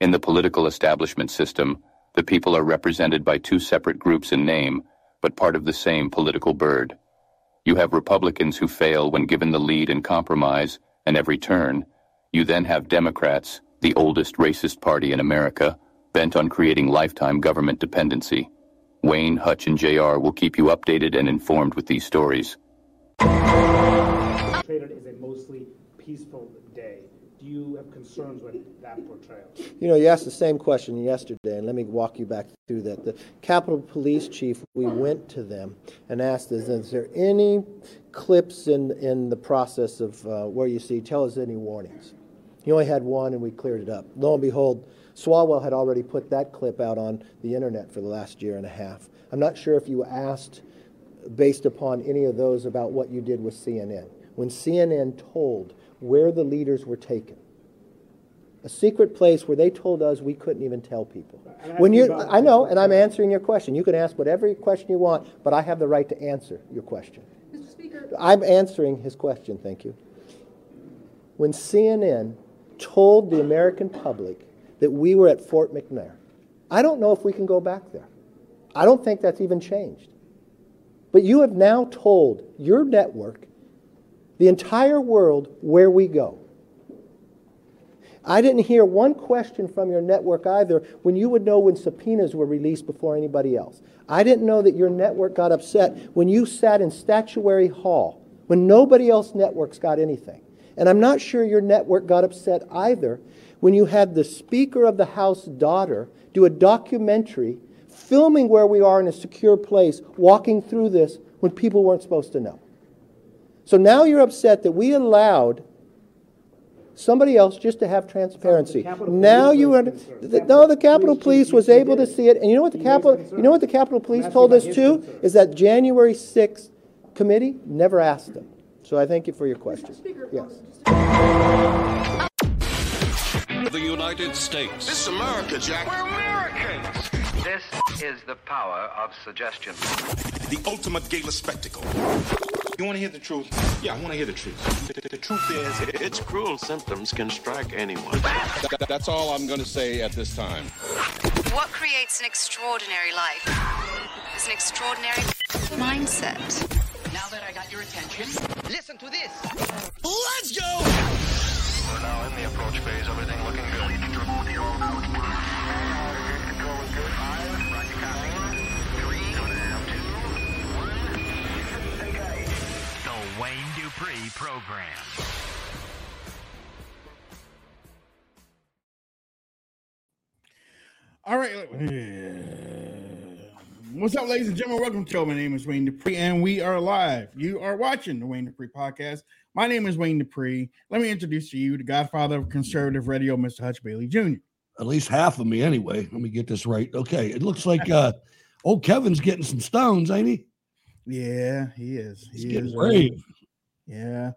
In the political establishment system, the people are represented by two separate groups in name, but part of the same political bird. You have Republicans who fail when given the lead in compromise and every turn. You then have Democrats, the oldest racist party in America, bent on creating lifetime government dependency. Wayne, Hutch, and JR will keep you updated and informed with these stories. Portrayed as a mostly peaceful day. Do you have concerns with that portrayal? You know, you asked the same question yesterday, and let me walk you back through that. The Capitol Police Chief, we went to them and asked, is, is there any clips in, in the process of uh, where you see, tell us any warnings? He only had one, and we cleared it up. Lo and behold, Swalwell had already put that clip out on the internet for the last year and a half. I'm not sure if you asked, based upon any of those, about what you did with CNN. When CNN told where the leaders were taken, a secret place where they told us we couldn't even tell people. When you, I know, and I'm answering your question. You can ask whatever question you want, but I have the right to answer your question. Mr. Speaker. I'm answering his question, thank you. When CNN told the American public that we were at Fort McNair, I don't know if we can go back there. I don't think that's even changed. But you have now told your network, the entire world, where we go. I didn't hear one question from your network either when you would know when subpoenas were released before anybody else. I didn't know that your network got upset when you sat in Statuary Hall when nobody else networks got anything. And I'm not sure your network got upset either when you had the Speaker of the House daughter do a documentary filming where we are in a secure place, walking through this when people weren't supposed to know. So now you're upset that we allowed somebody else just to have transparency. Now you are no, the Capitol Police was able to see it, and you know what the Capitol, you know what the Capitol Police told us too is that January 6th committee never asked them. So I thank you for your question. Yes. The United States. This is America, Jack. We're Americans. This is the power of suggestion. The ultimate gala spectacle. You want to hear the truth? Yeah, I want to hear the truth. The, the, the truth is, its cruel symptoms can strike anyone. That, that's all I'm going to say at this time. What creates an extraordinary life is an extraordinary mindset. Now that I got your attention, listen to this. Let's go! We're now in the approach phase. Everything looking good. Wayne Dupree Program. All right. What's up, ladies and gentlemen? Welcome to the show. My name is Wayne Dupree, and we are live. You are watching the Wayne Dupree podcast. My name is Wayne Dupree. Let me introduce to you the godfather of conservative radio, Mr. Hutch Bailey Jr. At least half of me, anyway. Let me get this right. Okay. It looks like uh old Kevin's getting some stones, ain't he? Yeah, he is. He's He getting is. brave. uh, Yeah.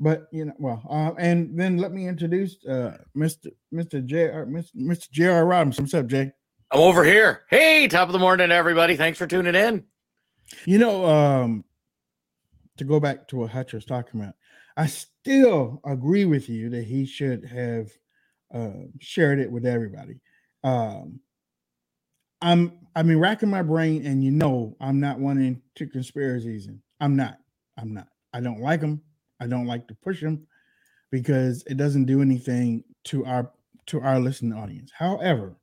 But you know, well, uh, and then let me introduce uh Mr. Mr. J. uh, Mr. Mr. J.R. Robinson. What's up, Jay? I'm over here. Hey, top of the morning, everybody. Thanks for tuning in. You know, um, to go back to what Hutch was talking about, I still agree with you that he should have uh, shared it with everybody. Um, I'm I've been racking my brain, and you know, I'm not one into conspiracies. And I'm not. I'm not. I don't like them. I don't like to push them because it doesn't do anything to our to our listening audience. However,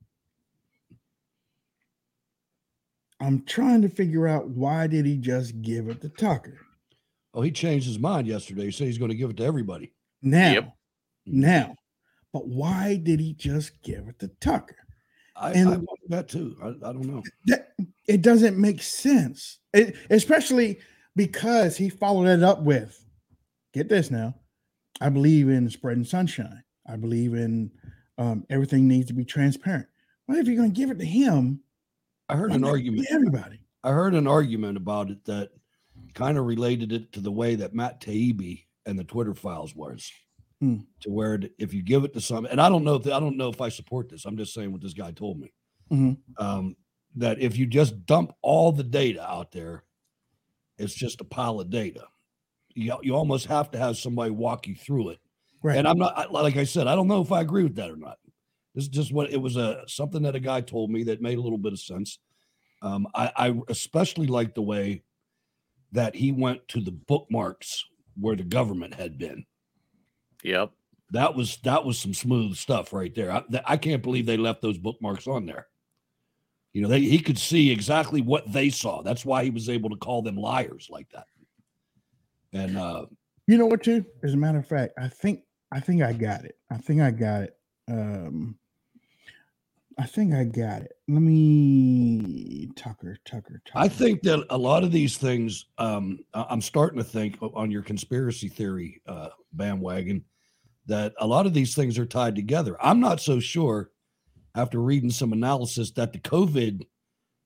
I'm trying to figure out why did he just give it to Tucker? Oh, he changed his mind yesterday. He said he's going to give it to everybody. Now, now, but why did he just give it to Tucker? I, And- I that too. I, I don't know. That, it doesn't make sense, It- especially because he followed it up with get this now. I believe in spreading sunshine. I believe in um, everything needs to be transparent. What if you're going to give it to him? I heard an argument. Everybody. I heard an argument about it that kind of related it to the way that Matt Taibbi and the Twitter files was. Hmm. To where if you give it to some, and I don't know if I don't know if I support this. I'm just saying what this guy told me. Mm-hmm. Um, that if you just dump all the data out there, it's just a pile of data. You, you almost have to have somebody walk you through it. Right. And I'm not like I said, I don't know if I agree with that or not. This is just what it was a something that a guy told me that made a little bit of sense. Um, I, I especially like the way that he went to the bookmarks where the government had been. Yep. That was that was some smooth stuff right there. I, I can't believe they left those bookmarks on there. You know, they, he could see exactly what they saw. That's why he was able to call them liars like that. And uh, you know what, too? As a matter of fact, I think I think I got it. I think I got it. Um, I think I got it. Let me Tucker, Tucker, Tucker. I think that a lot of these things, um, I'm starting to think on your conspiracy theory uh, bandwagon that a lot of these things are tied together. I'm not so sure after reading some analysis that the COVID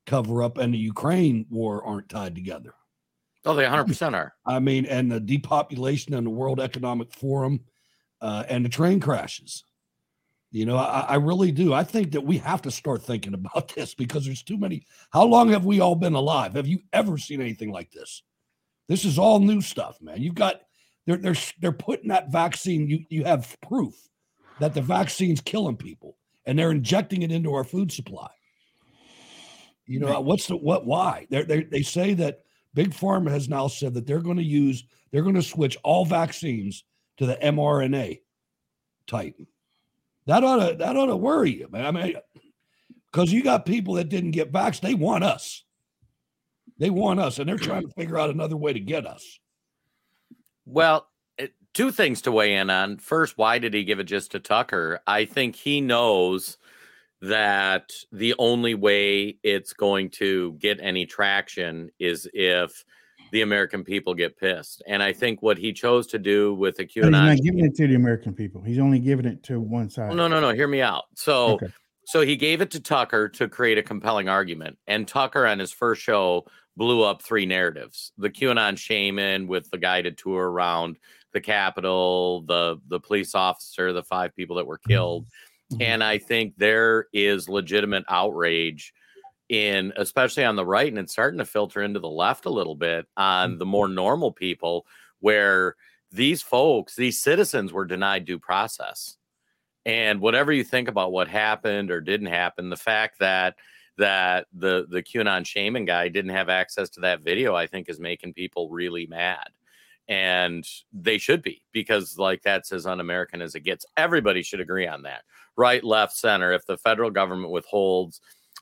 cover up and the Ukraine war aren't tied together. Oh, they 100% are. I mean, and the depopulation and the World Economic Forum uh, and the train crashes. You know, I, I, really do. I think that we have to start thinking about this because there's too many. How long have we all been alive? Have you ever seen anything like this? This is all new stuff, man. You've got they're they're they're putting that vaccine. You you have proof that the vaccine's killing people, and they're injecting it into our food supply. You know what's the what? Why? They they they say that Big Pharma has now said that they're going to use they're going to switch all vaccines to the mRNA type that ought to that ought to worry you, man. I mean, because you got people that didn't get vaxxed, they want us. They want us, and they're trying to figure out another way to get us. Well, it, two things to weigh in on. First, why did he give it just to Tucker? I think he knows that the only way it's going to get any traction is if the American people get pissed. And I think what he chose to do with the QAnon, he's not giving it to the American people. He's only giving it to one side. No, no, no. Hear me out. So, okay. so he gave it to Tucker to create a compelling argument, and Tucker on his first show blew up three narratives: the QAnon shaman with the guided tour around the Capitol, the the police officer, the five people that were killed. Mm-hmm. And I think there is legitimate outrage in especially on the right and it's starting to filter into the left a little bit on the more mm-hmm. normal people where these folks these citizens were denied due process and whatever you think about what happened or didn't happen the fact that that the the QAnon shaman guy didn't have access to that video I think is making people really mad and they should be because like that's as un-american as it gets everybody should agree on that right left center if the federal government withholds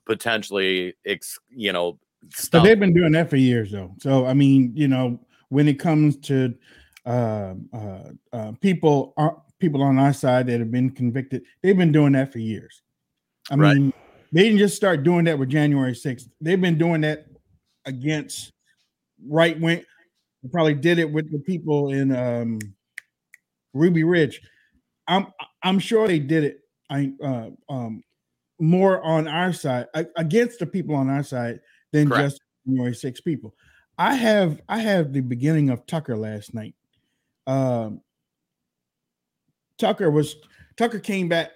potentially, ex, you know, stuff. But they've been doing that for years, though. So I mean, you know, when it comes to uh, uh, uh, people, uh, people on our side that have been convicted, they've been doing that for years. I right. mean, they didn't just start doing that with January 6th. They've been doing that against right wing. They probably did it with the people in um, Ruby Ridge. I'm I'm sure they did it. I uh, um, more on our side against the people on our side than Correct. just January 6 people. I have I have the beginning of Tucker last night. Um, Tucker was Tucker came back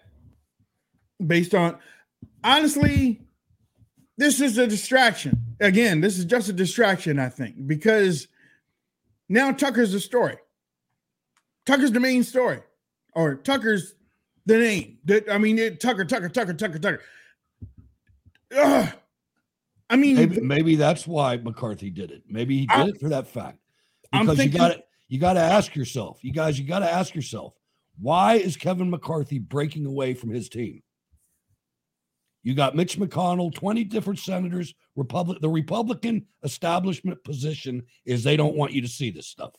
based on honestly, this is a distraction. Again, this is just a distraction, I think, because now Tucker's the story. Tucker's the main story, or Tucker's the name. That I mean, it, Tucker, Tucker, Tucker, Tucker, Tucker. Ugh. I mean, maybe, maybe, that's why McCarthy did it. Maybe he did I, it for that fact. Because thinking, you got to you got to ask yourself, you guys, you got to ask yourself, why is Kevin McCarthy breaking away from his team? You got Mitch McConnell, 20 different senators, Republic the Republican establishment position is they don't want you to see this stuff.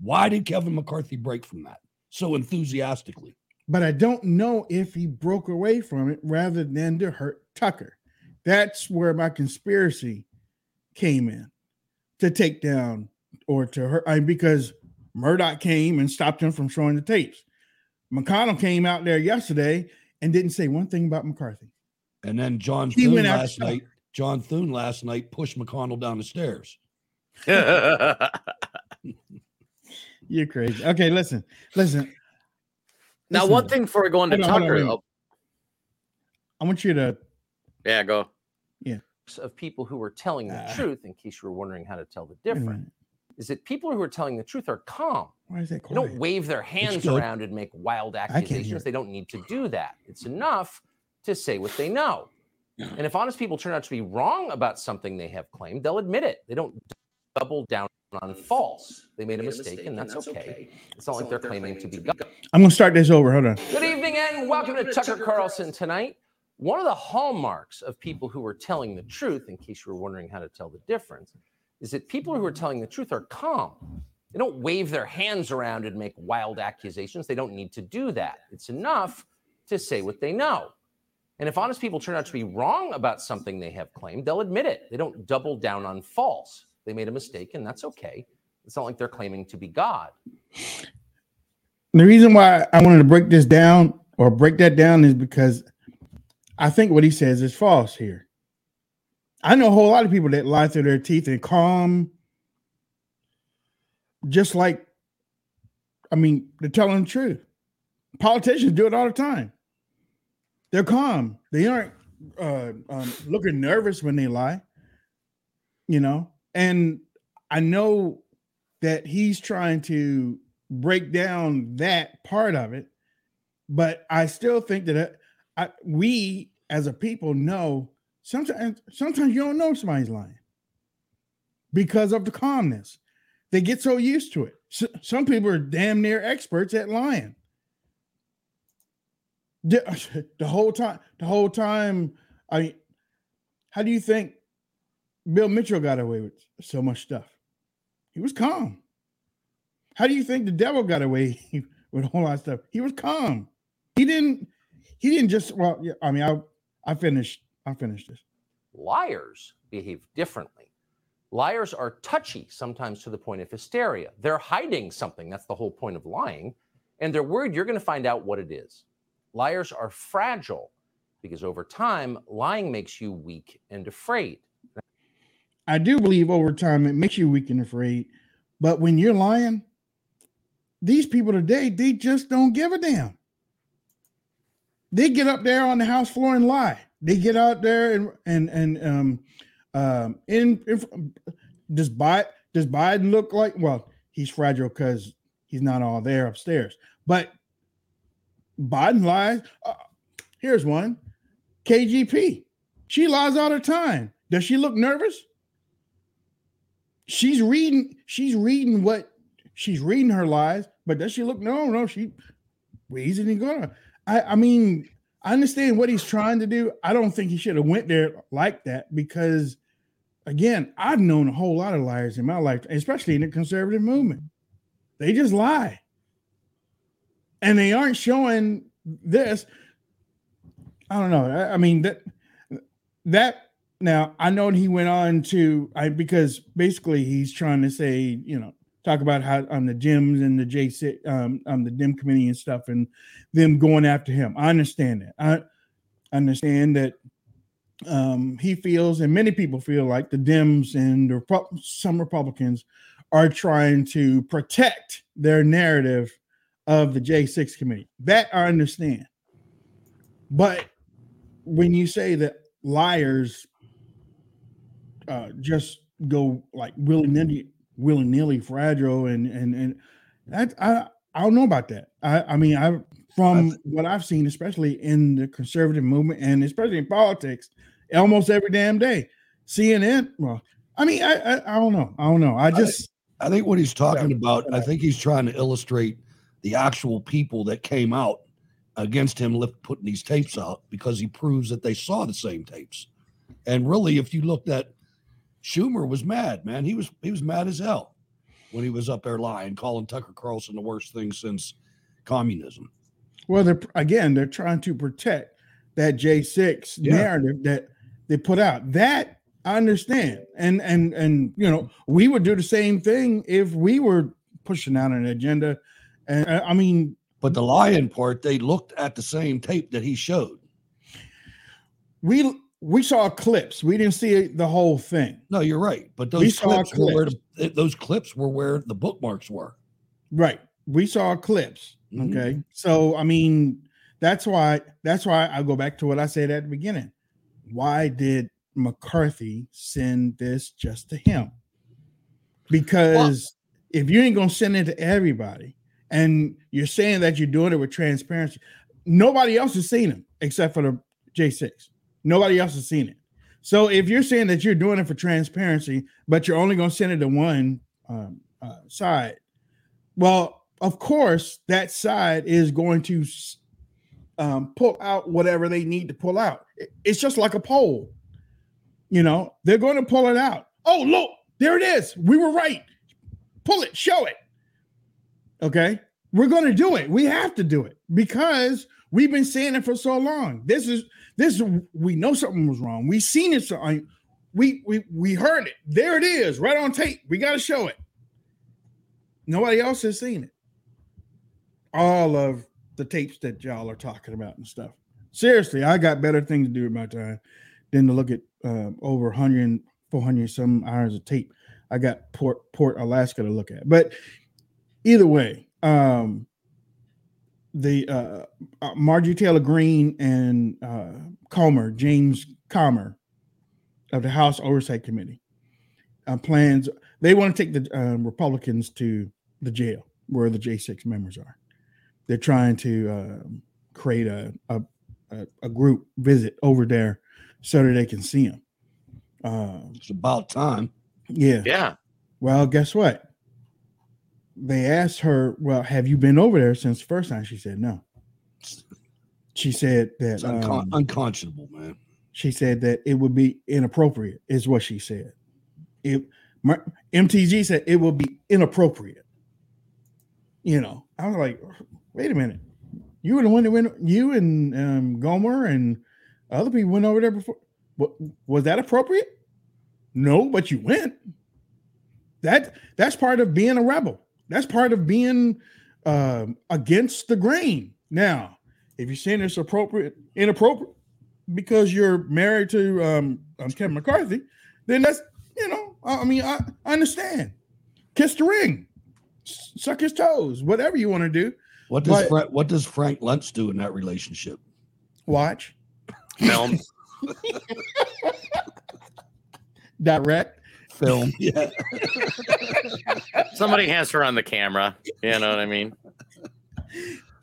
Why did Kevin McCarthy break from that so enthusiastically? but I don't know if he broke away from it rather than to hurt Tucker. That's where my conspiracy came in to take down or to hurt. I because Murdoch came and stopped him from showing the tapes. McConnell came out there yesterday and didn't say one thing about McCarthy. And then John He Thune went last after- night. John Thune last night pushed McConnell down the stairs. You're crazy. Okay, listen, listen. now, Listen. one thing before we go into Hold on, hold on, Tucker, wait a minute. I want you to yeah, go. Yeah. Of people who are telling the Ah. truth, in case you were wondering how to tell the wait difference, is that people who are telling the truth are calm. Why is that They don't wave their hands around and make wild accusations. They don't need to do that. It's enough to say what they know. And if honest people turn out to be wrong about something they have claimed, they'll admit it. They don't double down on false. They made a mistake, and that's okay. It's not like they're claiming to be God. I'm gonna start this over. Hold on. Good evening and welcome to Tucker Carlson tonight. One of the hallmarks of people who are telling the truth, in case you were wondering how to tell the difference, is that people who are telling the truth are calm. They don't wave their hands around and make wild accusations. They don't need to do that. It's enough to say what they know. And if honest people turn out to be wrong about something they have claimed, they'll admit it. They don't double down on false. They made a mistake, and that's okay. It's not like they're claiming to be God. The reason why I wanted to break this down or break that down is because I think what he says is false here. I know a whole lot of people that lie through their teeth and calm, just like, I mean, they're telling the truth. Politicians do it all the time. They're calm. They aren't uh, um, looking nervous when they lie, you know. And I know that he's trying to break down that part of it, but I still think that uh, I, we as a people know sometimes sometimes you don't know somebody's lying because of the calmness. They get so used to it. S some people are damn near experts at lying. The, whole time, the whole time. I mean, how do you think Bill Mitchell got away with so much stuff? He was calm. How do you think the devil got away with a whole lot of stuff? He was calm. He didn't. He didn't just. Well, yeah, I mean, I I finished. I finished this. Liars behave differently. Liars are touchy, sometimes to the point of hysteria. They're hiding something. That's the whole point of lying. And they're worried you're going to find out what it is. Liars are fragile because over time, lying makes you weak and afraid. I do believe over time it makes you weak and afraid. But when you're lying, these people today, they just don't give a damn. They get up there on the house floor and lie. They get out there and and and um um in, in does Biden does Biden look like well he's fragile because he's not all there upstairs. But Biden lies. Uh, here's one. KJP. She lies all the time. Does she look nervous? She's reading, she's reading what she's reading her lies, but does she look no, no, she reads it and go. I, I mean, I understand what he's trying to do. I don't think he should have went there like that because again, I've known a whole lot of liars in my life, especially in the conservative movement. They just lie. And they aren't showing this. I don't know. I, I mean that that now I know he went on to I because basically he's trying to say, you know, talk about how on the gyms and the J um on the dim committee and stuff and them going after him. I understand that. I understand that um he feels and many people feel like the Dems and the Repu- some Republicans are trying to protect their narrative of the J6 committee. That I understand. But when you say that liars uh, just go like willy nilly, willy nilly fragile, and and and that I I don't know about that. I I mean I from what I've seen, especially in the conservative movement and especially in politics, almost every damn day. CNN, well, I mean I I, I don't know, I don't know. I just I think what he's talking about, I think he's trying to illustrate the actual people that came out against him lift putting these tapes out because he proves that they saw the same tapes. And really, if you looked at Schumer was mad, man. He was he was mad as hell when he was up there lying, calling Tucker Carlson the worst thing since communism. Well, they're again, they're trying to protect that J6 Yeah. narrative that they put out. That I understand. And and and you know, we would do the same thing if we were pushing out an agenda. And uh, I mean, but the lying part, they looked at the same tape that he showed. We we saw clips. We didn't see the whole thing. No, you're right. But those saw clips, were where the, those clips were where the bookmarks were. Right. We saw clips. Mhm. Okay. So I mean, that's why that's why I go back to what I said at the beginning. Why did McCarthy send this just to him? Because if you ain't gonna send it to everybody, and you're saying that you're doing it with transparency, nobody else has seen him except for the J6. Nobody else has seen it. So if you're saying that you're doing it for transparency, but you're only going to send it to one um, uh, side, well, of course, that side is going to um, pull out whatever they need to pull out. It's just like a poll. You know, they're going to pull it out. Oh, look, there it is. We were right. Pull it, show it. Okay. We're going to do it. We have to do it because we've been saying it for so long. This is this we know something was wrong. We've seen it so we we we heard it. There it is, right on tape. We got to show it. Nobody else has seen it. All of the tapes that y'all are talking about and stuff. Seriously, I got better things to do with my time than to look at um, over 100, 400 some hours of tape. I got Port Port Alaska to look at. But either way, um, the uh, uh, Margie Taylor Greene and uh, Comer, James Comer of the House Oversight Committee, uh, plans they want to take the um, Republicans to the jail where the J6 members are. They're trying to um create a, a a a group visit over there so that they can see them. Um, it's about time. Yeah. Yeah. Well, guess what? They asked her, "Well, have you been over there since the first time?" She said, "No." She said that uncon- um, unconscionable, man. she said that it would be inappropriate, is what she said. It my, MTG said it would be inappropriate. You know, I was like, wait a minute, you were the one that went, you and um, Comer and other people went over there before. What was that appropriate? No, but you went. That that's part of being a rebel. That's part of being um, against the grain. Now, if you're saying it's appropriate, inappropriate, because you're married to um, um, Kevin McCarthy, then that's you know, I, I mean, I, I understand. Kiss the ring, S- suck his toes, whatever you want to do. What does But- Fra- what does Frank Luntz do in that relationship? Watch, Film. direct, Film. Yeah. Somebody has her on the camera. You know what I mean?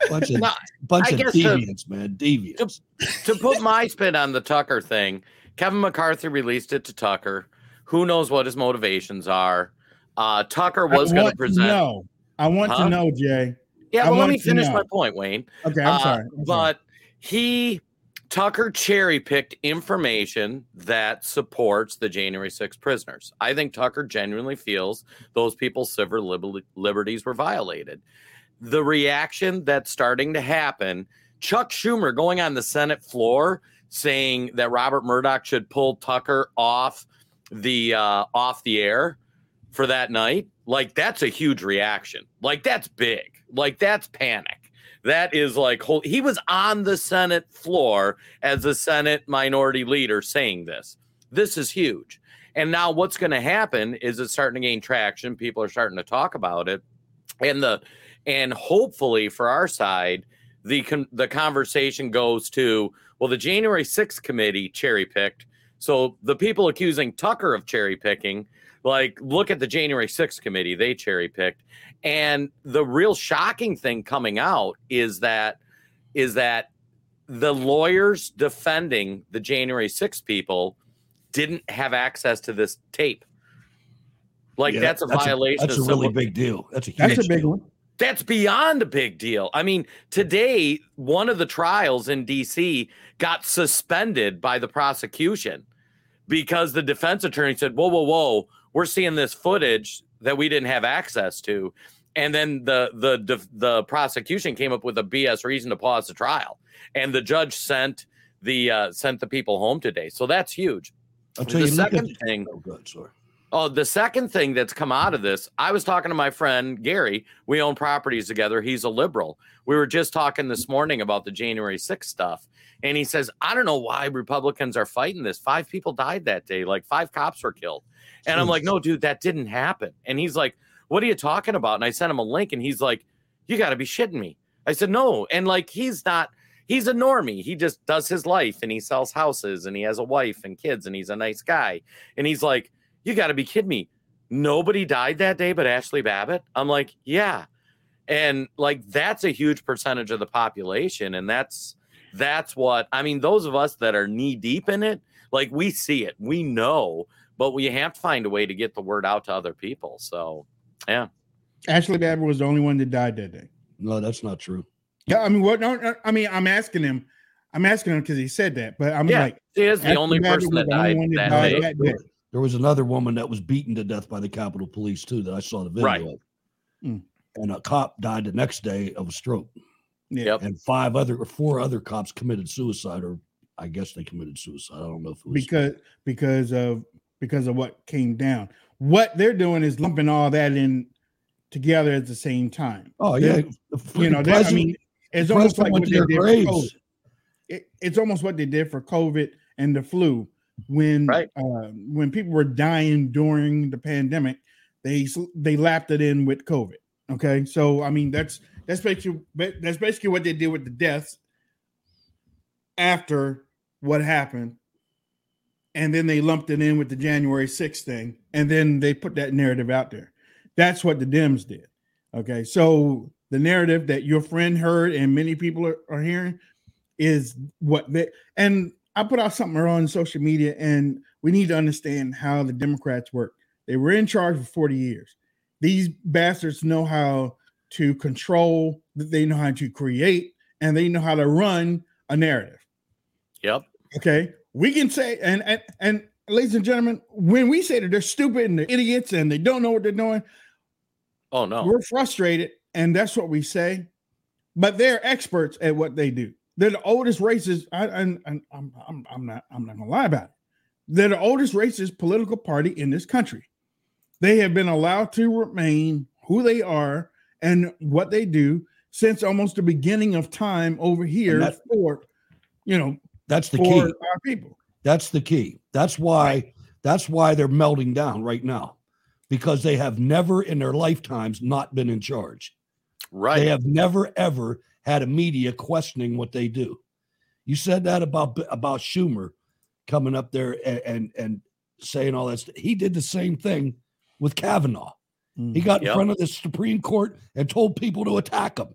Bunch of No, bunch of guess the- deviants, man. Deviants. to put my spin on the Tucker thing, Kevin McCarthy released it to Tucker. Who knows what his motivations are? Uh, Tucker was I going to present. know. I want Huh? to know, Jay. Yeah, I well, let me finish know. my point, Wayne. Okay, I'm Uh, sorry. I'm sorry. but he Tucker cherry picked information that supports the January 6 prisoners. I think Tucker genuinely feels those people's civil liberties were violated. The reaction that's starting to happen, Chuck Schumer going on the Senate floor saying that Robert Murdoch should pull Tucker off the uh, off the air for that night, like that's a huge reaction. Like that's big. Like that's panic. That is like he was on the Senate floor as a Senate minority leader saying this. This is huge. And now what's going to happen is it's starting to gain traction. People are starting to talk about it, and the and hopefully for our side, the con- the conversation goes to well, the January 6th committee cherry picked. So the people accusing Tucker of cherry picking, like look at the January 6th committee, they cherry picked. And the real shocking thing coming out is that is that the lawyers defending the January 6th people didn't have access to this tape. Like Yeah, that's a that's a- violation that's of a really big deal. That's a That's a big deal. one. that's beyond a big deal. I mean, today, one of the trials in DC got suspended by the prosecution because the defense attorney said, Whoa, whoa, whoa, we're seeing this footage that we didn't have access to. And then the the the, the prosecution came up with a BS reason to pause the trial. And the judge sent the uh, sent the people home today. So that's huge. I'll tell the you, second thing Oh, good. Oh, the second thing that's come out of this, I was talking to my friend Gary. We own properties together. He's a liberal. We were just talking this morning about the January 6th stuff. And he says, I don't know why Republicans are fighting this. Five people died that day, like five cops were killed. And I'm like, no, dude, that didn't happen. And he's like, what are you talking about? And I sent him a link and he's like, you got to be shitting me. I said, no. And like, he's not, he's a normie. He just does his life and he sells houses and he has a wife and kids and he's a nice guy. And he's like, you got to be kidding me. Nobody died that day but Ashli Babbitt. I'm like, yeah. And like, that's a huge percentage of the population. And that's, that's what I mean. Those of us that are knee deep in it, like we see it, we know, but we have to find a way to get the word out to other people. So, yeah. Ashli Babbitt was the only one that died that day. No, that's not true. Yeah, I mean, what? No, no, I mean, I'm asking him. I'm asking him because he said that, but I'm Yeah, like, he is the only Babbitt person that the only died one that died day. that day. There was another woman that was beaten to death by the Capitol Police too. That I saw the video Right. of, Mm. and a cop died the next day of a stroke. Yeah, And five other or four other cops committed suicide, or I guess they committed suicide. I don't know if it was because because of because of what came down. What they're doing is lumping all that in together at the same time. Oh yeah, They're- you know, that, I mean, it's almost like what they their did for. COVID. It, it's almost what they did for COVID and the flu when uh, when people were dying during the pandemic. They they lapped it in with COVID. Okay, so I mean that's that's basically that's basically what they did with the deaths after what happened and then they lumped it in with the January 6th thing, and then they put that narrative out there. That's what the Dems did. Okay, so the narrative that your friend heard and many people are, are hearing is what they and I put out something on social media, and we need to understand how the Democrats work. They were in charge for 40 years. These bastards know how to control, they know how to create, and they know how to run a narrative. Yep. Okay. We can say, and and and ladies and gentlemen, when we say that they're stupid and they're idiots and they don't know what they're doing, Oh no. we're frustrated, and that's what we say. But they're experts at what they do. They're the oldest racist. I, and, and I'm, I'm I'm not I'm not gonna lie about it. They're the oldest racist political party in this country. They have been allowed to remain who they are and what they do since almost the beginning of time over here for you know That's the for key. our people. That's the key. That's why that's why they're melting down right now. Because they have never in their lifetimes not been in charge. Right. They have never ever had a media questioning what they do. You said that about about Schumer coming up there and and, and saying all that stuff. He did the same thing with Kavanaugh. Mm. He got in Yep. front of the Supreme Court and told people to attack him.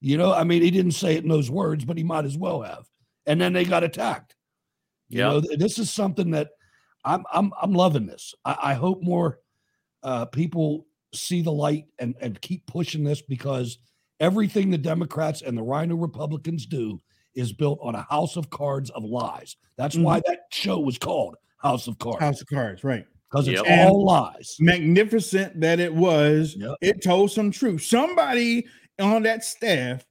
You know, I mean, he didn't say it in those words, but he might as well have. And then they got attacked. You Yep. know, this is something that I'm I'm I'm loving this. I, I hope more uh, people see the light and and keep pushing this because everything the Democrats and the RINO Republicans do is built on a house of cards of lies. That's why that show was called House of Cards Mm-hmm. House of Cards, right? because it's And all lies. Magnificent that it was. It told some truth. Somebody on that staff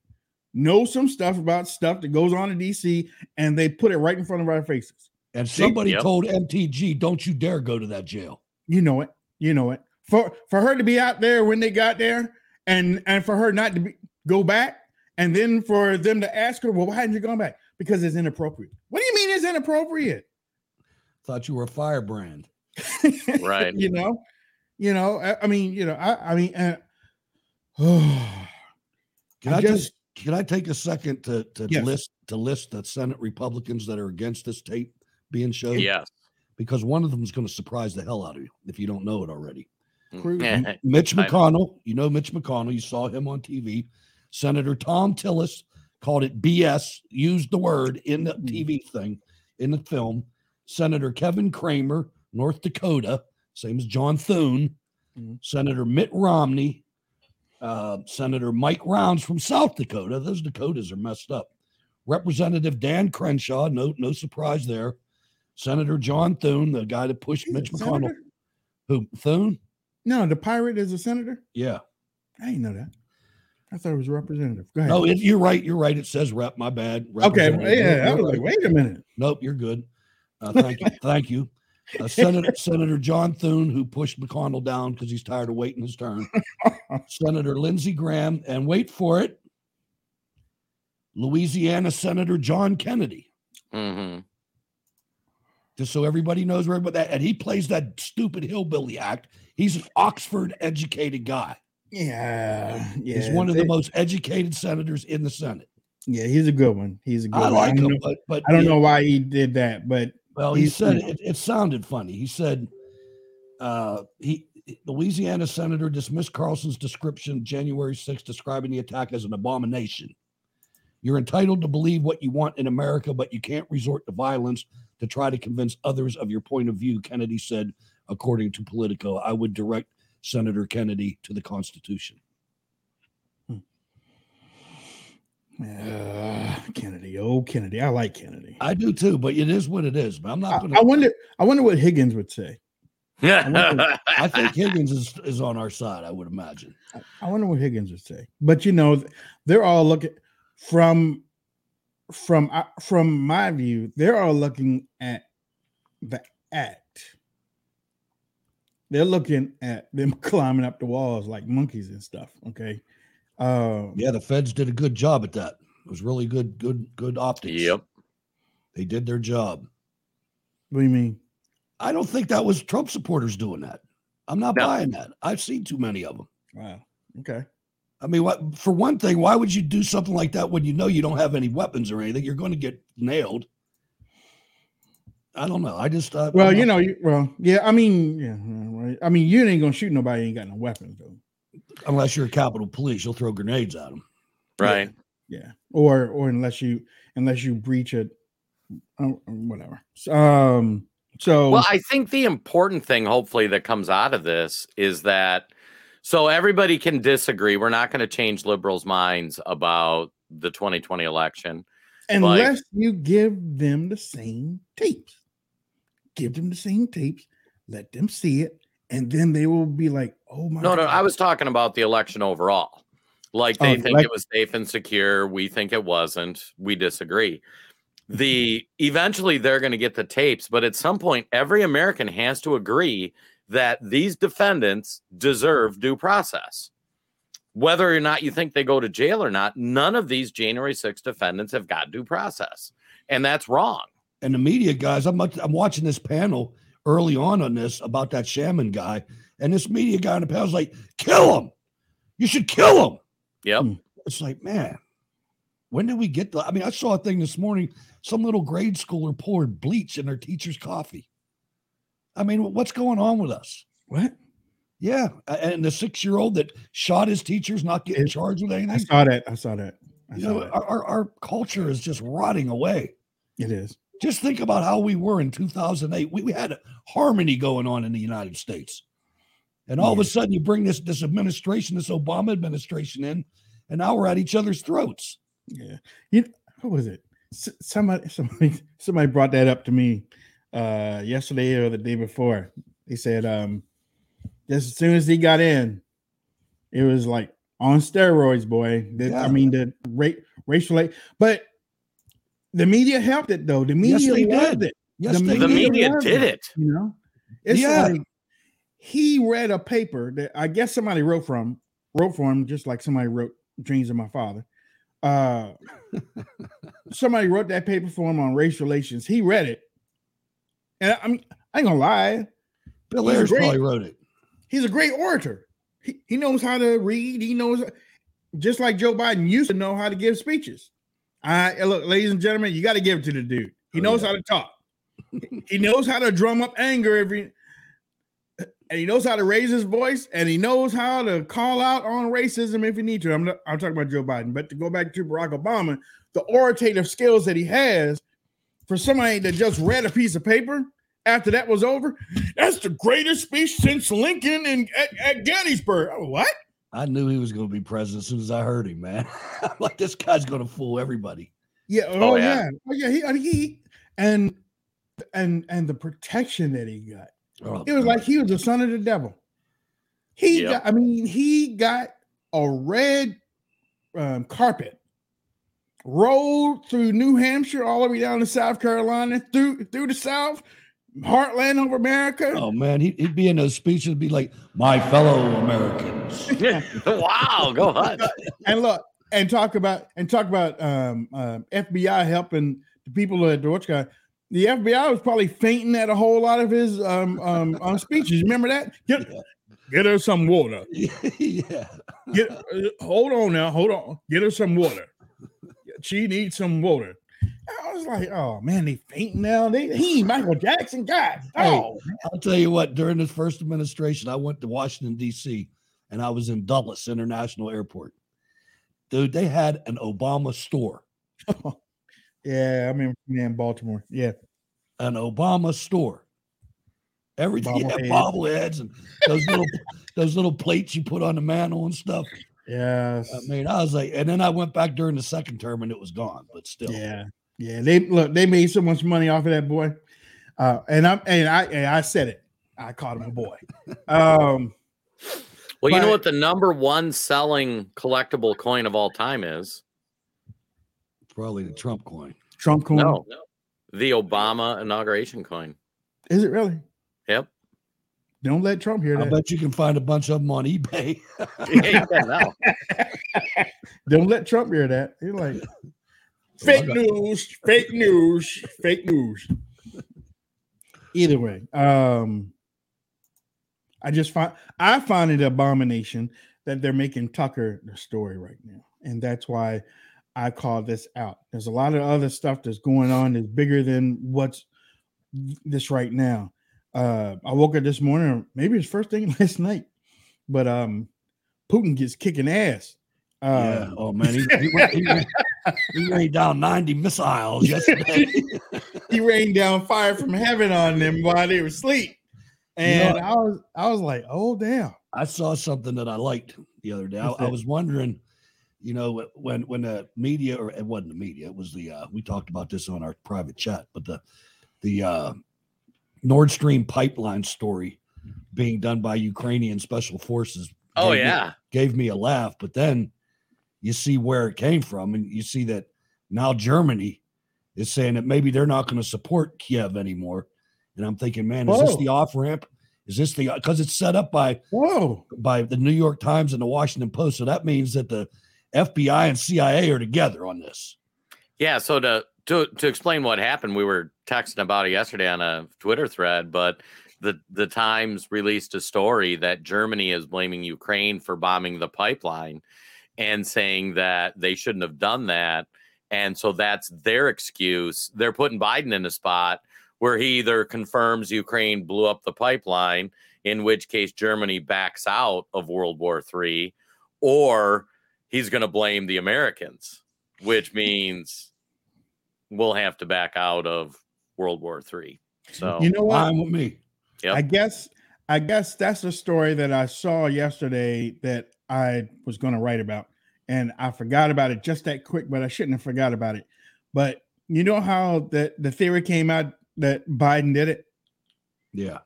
knows some stuff about stuff that goes on in DC, and they put it right in front of our faces. And They- somebody told MTG, "Don't you dare go to that jail." You know it. You know it. For for her to be out there when they got there, and and for her not to be, go back, and then for them to ask her, "Well, why hadn't you gone back?" Because it's inappropriate. What do you mean it's inappropriate? Thought you were a firebrand. Right. you know, you know. I, I mean, you know. I, I mean, uh, Can I I, just- just can I take a second to to Yes. list to list the Senate Republicans that are against this tape being shown? Yes. Because one of them is going to surprise the hell out of you if you don't know it already. Mm. Cruz. Eh, eh. Mitch McConnell, you know Mitch McConnell, you saw him on TV. Senator Thom Tillis called it BS, used the word in the mm. TV thing, in the film. Senator Kevin Cramer, North Dakota, same as John Thune. Mhm. Senator Mitt Romney, uh, Senator Mike Rounds from South Dakota. Those Dakotas are messed up. Representative Dan Crenshaw, no no surprise there. Senator John Thune, the guy that pushed Mitch McConnell. senator? Who Thune? No, the pirate is a senator. Yeah. I didn't know that. I thought it was a representative. Go ahead. No, it, you're right. You're right. It says rep. My bad. okay. Yeah, I was like, wait a minute. Nope, you're good. Uh, thank you. Thank you. Uh, Senator Senator John Thune, who pushed McConnell down because he's tired of waiting his turn. Senator Lindsey Graham, and wait for it, Louisiana Senator John Kennedy. Mm-hmm. Just so everybody knows where, but that, and he plays that stupid hillbilly act. He's an Oxford educated guy. Yeah, yeah. He's one of they- the most educated senators in the Senate. Yeah, he's a good one. He's a good I one. like don't him, know- but but I don't yeah. know why he did that, but Well, he he's- said it, it sounded funny. He said uh, he Louisiana senator dismissed Carlson's description January 6th, describing the attack as an abomination. You're entitled to believe what you want in America, but you can't resort to violence to try to convince others of your point of view, Kennedy said, according to Politico. I would direct Senator Kennedy to the Constitution. Uh, Kennedy, oh Kennedy, I like Kennedy. I do too, but it is what it is. But I'm not I, going I wonder, I wonder what Higgins would say. I, I think Higgins is, is on our side, I would imagine. I wonder what Higgins would say. But you know, they're all looking from from uh, from my view, they're all looking at the act. They're looking at them climbing up the walls like monkeys and stuff. Okay. Um, Yeah, the feds did a good job at that. It was really good, good, good optics. Yep. They did their job. What do you mean? I don't think that was Trump supporters doing that. I'm not No. buying that. I've seen too many of them. Wow. Okay. I mean, what for one thing, why would you do something like that when you know you don't have any weapons or anything? You're going to get nailed. I don't know. I just uh, Well, I'm you not- know, you, well, yeah. I mean, yeah. right. I mean, you ain't gonna shoot nobody. Ain't got no weapons though. Unless you're a Capitol Police, you'll throw grenades at them. Right. Yeah. Or or unless you unless you breach it, uh, whatever. Um. So Well, I think the important thing, hopefully, that comes out of this is that so everybody can disagree. We're not going to change liberals' minds about the 2020 election. unless you give them the same tapes, give them the same tapes, let them see it, and then they will be like, "Oh my!" No, no, I was talking about the election overall. Like Oh, they the think it was safe and secure. We think it wasn't. We disagree. The eventually they're going to get the tapes, but at some point, every American has to agree that these defendants deserve due process. Whether or not you think they go to jail or not, none of these January 6 defendants have got due process. And that's wrong. and the media guys. I'm I'm watching this panel early on on this about that shaman guy, and this media guy on the panel's like, "Kill him! You should kill him!" Yep. Hmm. It's like, man, when did we get the? I mean, I saw a thing this morning. Some little grade schooler poured bleach in their teacher's coffee. I mean, what's going on with us? What? Yeah, and the six-year-old that shot his teacher's not getting charged with anything. I anything. saw that. I saw that. I You saw know, that. our, our, our culture is just rotting away. It is. Just think about how we were in 2008. We, we had harmony going on in the United States. And all of a sudden, you bring this, this administration, this Obama administration in, and now we're at each other's throats. Yeah. You know, what was it? S- Somebody somebody somebody brought that up to me uh yesterday or the day before. He said um just as soon as he got in, it was like on steroids, boy. The- I mean the ra- racial but the media helped it though. The media they loved did. it. Yes, they The did. media did it. You know, it's Yeah. like he read a paper that I guess somebody wrote from wrote for him, just like somebody wrote Dreams of My Father. Uh somebody wrote that paper for him on race relations. He read it. And I mean, I ain't gonna lie. Bill He's Ayers great- probably wrote it. He's a great orator. He, he knows how to read. He knows just like Joe Biden used to know how to give speeches. I look, ladies and gentlemen, you got to give it to the dude. He Oh, knows yeah. how to talk. he knows how to drum up anger every and he knows how to raise his voice and he knows how to call out on racism if he need to. I'm not, I'm talking about Joe Biden, but to go back to Barack Obama, the orative skills that he has for somebody that just read a piece of paper after that was over, that's the greatest speech since Lincoln and at, at Gettysburg. What? I knew he was going to be president as soon as I heard him, man. I'm like, this guy's going to fool everybody. Yeah. Oh, Oh, yeah. yeah. Oh yeah. He, and he and and and the protection that he got. Oh, It was like he was the son of the devil. He Yep. got. I mean, he got a red um, carpet rolled through New Hampshire all the way down to South Carolina through through the South, heartland of America. Oh man, he, would be in those speeches, be like, "My fellow Americans." wow, go ahead. and look, and talk about and talk about um, uh, FBI helping the people at Deutsche. The FBI was probably fainting at a whole lot of his um, um, um speeches. Remember that? Get, yeah. get her some water. yeah. Get uh, hold on now. Hold on. Get her some water. She needs some water. I was like, oh man, they fainting now. They he Michael Jackson. God, oh, hey, I'll tell you what. During this first administration, I went to Washington D.C. and I was in Dulles International Airport. Dude, they had an Obama store. yeah, I mean, in Baltimore. Yeah, an Obama store. Everything yeah, bobbleheads and those little those little plates you put on the mantle and stuff. Yes. I mean, I was like, and then I went back during the second term and it was gone, but still. Yeah. Yeah. They look, they made so much money off of that boy. Uh, and I'm and I and I said it. I called him a boy. Um well, you know what the number one selling collectible coin of all time is? Probably the Trump coin. Trump coin. No, the Obama inauguration coin. Is it really? Yep. Don't let Trump hear that. I bet you can find a bunch of them on eBay. yeah, Don't let Trump hear that. You're like fake news, fake news, fake news. Either way, um, I just find I find it an abomination that they're making Tucker the story right now, and that's why I call this out. There's a lot of other stuff that's going on that's bigger than what's this right now uh, I woke up this morning, maybe it's first thing last night, but um, Putin gets kicking ass. Uh, yeah. Oh man, he, he, went, he, rained, he, rained, down ninety missiles yesterday. he rained down fire from heaven on them while they were asleep, and you know, I was I was like, oh damn. I saw something that I liked the other day. I, I, was wondering, you know, when when the media or it wasn't the media, it was the uh, we talked about this on our private chat, but the the uh, Nord Stream pipeline story being done by Ukrainian special forces. Oh yeah, me, gave me a laugh. But then you see where it came from, and you see that now Germany is saying that maybe they're not going to support Kiev anymore. And I'm thinking, man, is Whoa. this the off ramp? Is this the because it's set up by Whoa by the New York Times and the Washington Post? So that means that the FBI and CIA are together on this. Yeah. So to to to explain what happened, we were texting about it yesterday on a Twitter thread, but the the Times released a story that Germany is blaming Ukraine for bombing the pipeline and saying that they shouldn't have done that. And so that's their excuse. They're putting Biden in a spot where he either confirms Ukraine blew up the pipeline, in which case Germany backs out of World War III, or he's going to blame the Americans, which means we'll have to back out of World War III. So you know what? I'm with me. Yep. I guess I guess that's a story that I saw yesterday that I was going to write about, and I forgot about it just that quick. But I shouldn't have forgot about it. But you know how that the theory came out that Biden did it. Yeah.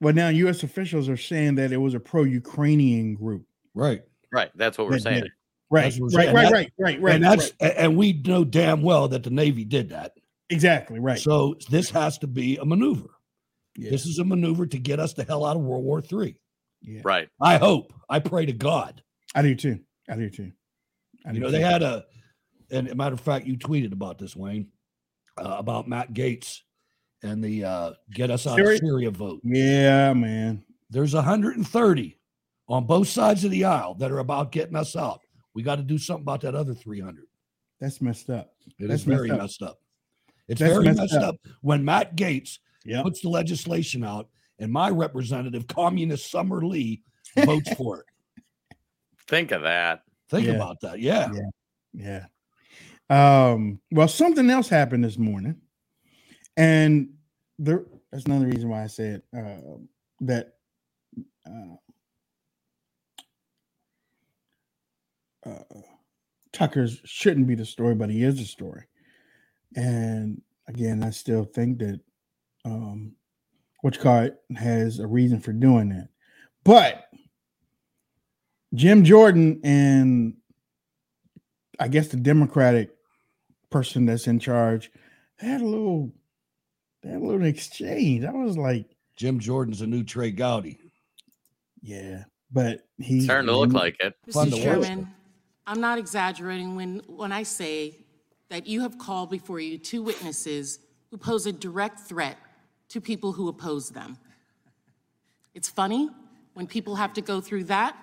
Well, now U.S. officials are saying that it was a pro-Ukrainian group. Right. Right. That's what we're saying. Right, right, right, right, right, right. And that's right. and we know damn well that the Navy did that. Exactly right. So this has to be a maneuver. Yeah. This is a maneuver to get us the hell out of World War Three. Yeah. Right. I hope. I pray to God. I do too. I do too. I do you know, too. they had a, and a matter of fact, you tweeted about this, Wayne, uh, about Matt Gaetz and the uh, get us out Syria? of Syria vote. Yeah, man. There's 130 on both sides of the aisle that are about getting us out. We got to do something about that other 300. That's messed up. It That's is very messed up. Messed up. It's That's very messed, messed up. up. when Matt Gaetz yep. puts the legislation out and my representative, communist Summer Lee, votes for it. Think of that. Think yeah. about that. Yeah. Yeah. Yeah. Um, well, something else happened this morning. And there that's another reason why I said uh, that uh, uh, Tucker's shouldn't be the story, but he is the story. And again, I still think that um, which card has a reason for doing that. But Jim Jordan and I guess the Democratic person that's in charge had a little that little exchange. I was like, Jim Jordan's a new Trey Gowdy. Yeah, but he's starting to look like it. Mr. Chairman, I'm not exaggerating when when I say that you have called before you two witnesses who pose a direct threat to people who oppose them. It's funny when people have to go through that.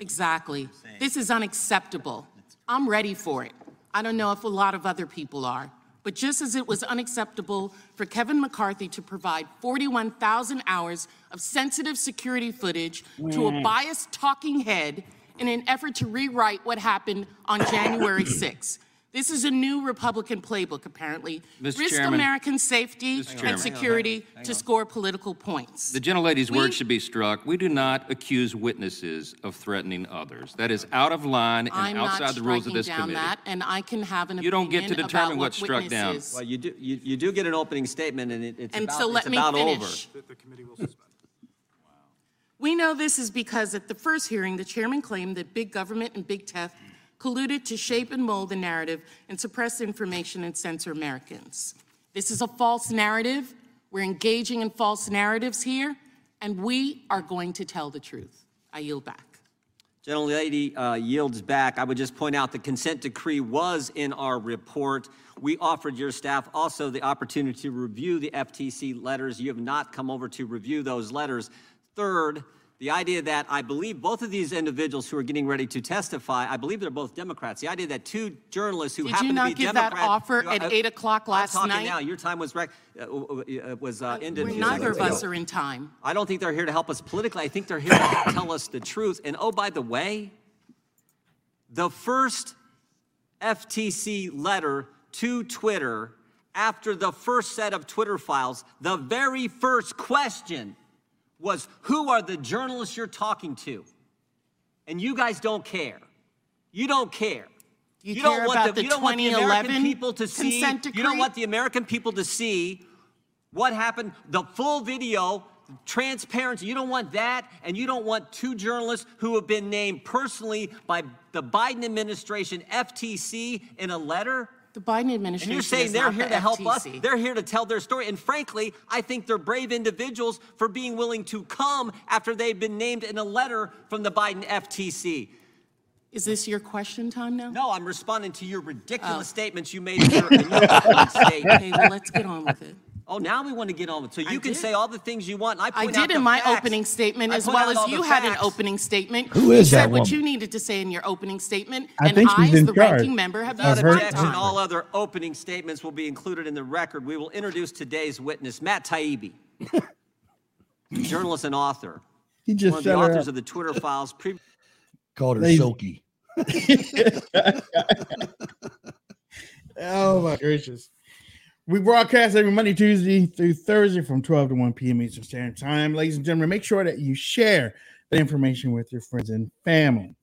Exactly. This is unacceptable. I'm ready for it. I don't know if a lot of other people are. But just as it was unacceptable for Kevin McCarthy to provide 41,000 hours of sensitive security footage to a biased talking head in an effort to rewrite what happened on January 6th. This is a new Republican playbook, apparently. Mr. Risk Chairman. American safety Mr. Chairman. and security to score political points. The gentlelady's We- words should be struck. We do not accuse witnesses of threatening others. That is out of line and I'm outside the rules of striking this down committee. that, and I can have an You don't get to determine about what's what struck down. witnesses- Well, you do, you, you do get an opening statement, and it, it's And about, so let it's me about finish. over. We know this is because at the first hearing, the chairman claimed that big government and big tech colluded to shape and mold the narrative and suppress information and censor Americans. This is a false narrative. We're engaging in false narratives here, and we are going to tell the truth. I yield back. Gentlelady uh, yields back. I would just point out the consent decree was in our report. We offered your staff also the opportunity to review the FTC letters. You have not come over to review those letters. Third, the idea that I believe both of these individuals who are getting ready to testify, I believe they're both Democrats. The idea that two journalists who Did happen you not be give that offer Uh, at uh, 8 o'clock last I'm talking night? now. Your time was rec- uh, uh, was uh, ended. few Neither of us ago. are in time. I don't think they're here to help us politically. I think they're here to tell us the truth. And oh, by the way, the first FTC letter to Twitter after the first set of Twitter files, the very first question was Who are the journalists you're talking to? And you guys don't care. You don't care. You You care don't want about the, the you don't want the American 2011 people to see. consent You don't want the American people to see what happened, the full video, transparency. You don't want that, and you don't want two journalists who have been named personally by the Biden administration, FTC, in a letter. The Biden administration And you're saying is they're here the to help us. They're here to tell their story. And frankly, I think they're brave individuals for being willing to come after they've been named in a letter from the Biden FTC. Is this your question time now? No, I'm responding to your ridiculous Oh. statements you made in your, statement. Okay, well, let's get on with it. Oh, now we want to get on with it. So I you can did. say all the things you want. And I, I point out did in my facts. opening statement, I as well as you the had an opening statement. Who is You is said that what you needed to say in your opening statement, I and think I, she's as in the charge. ranking member, have Without used my objection, time. all other opening statements will be included in the record. We will introduce today's witness, Matt Taibbi, journalist and author. He just one of the authors up. of the Twitter files. Pre- Called her Lazy. Silky. oh my gracious. We broadcast every Monday, Tuesday through Thursday from 12 to 1 p.m. Eastern Standard Time. Ladies and gentlemen, make sure that you share the information with your friends and family.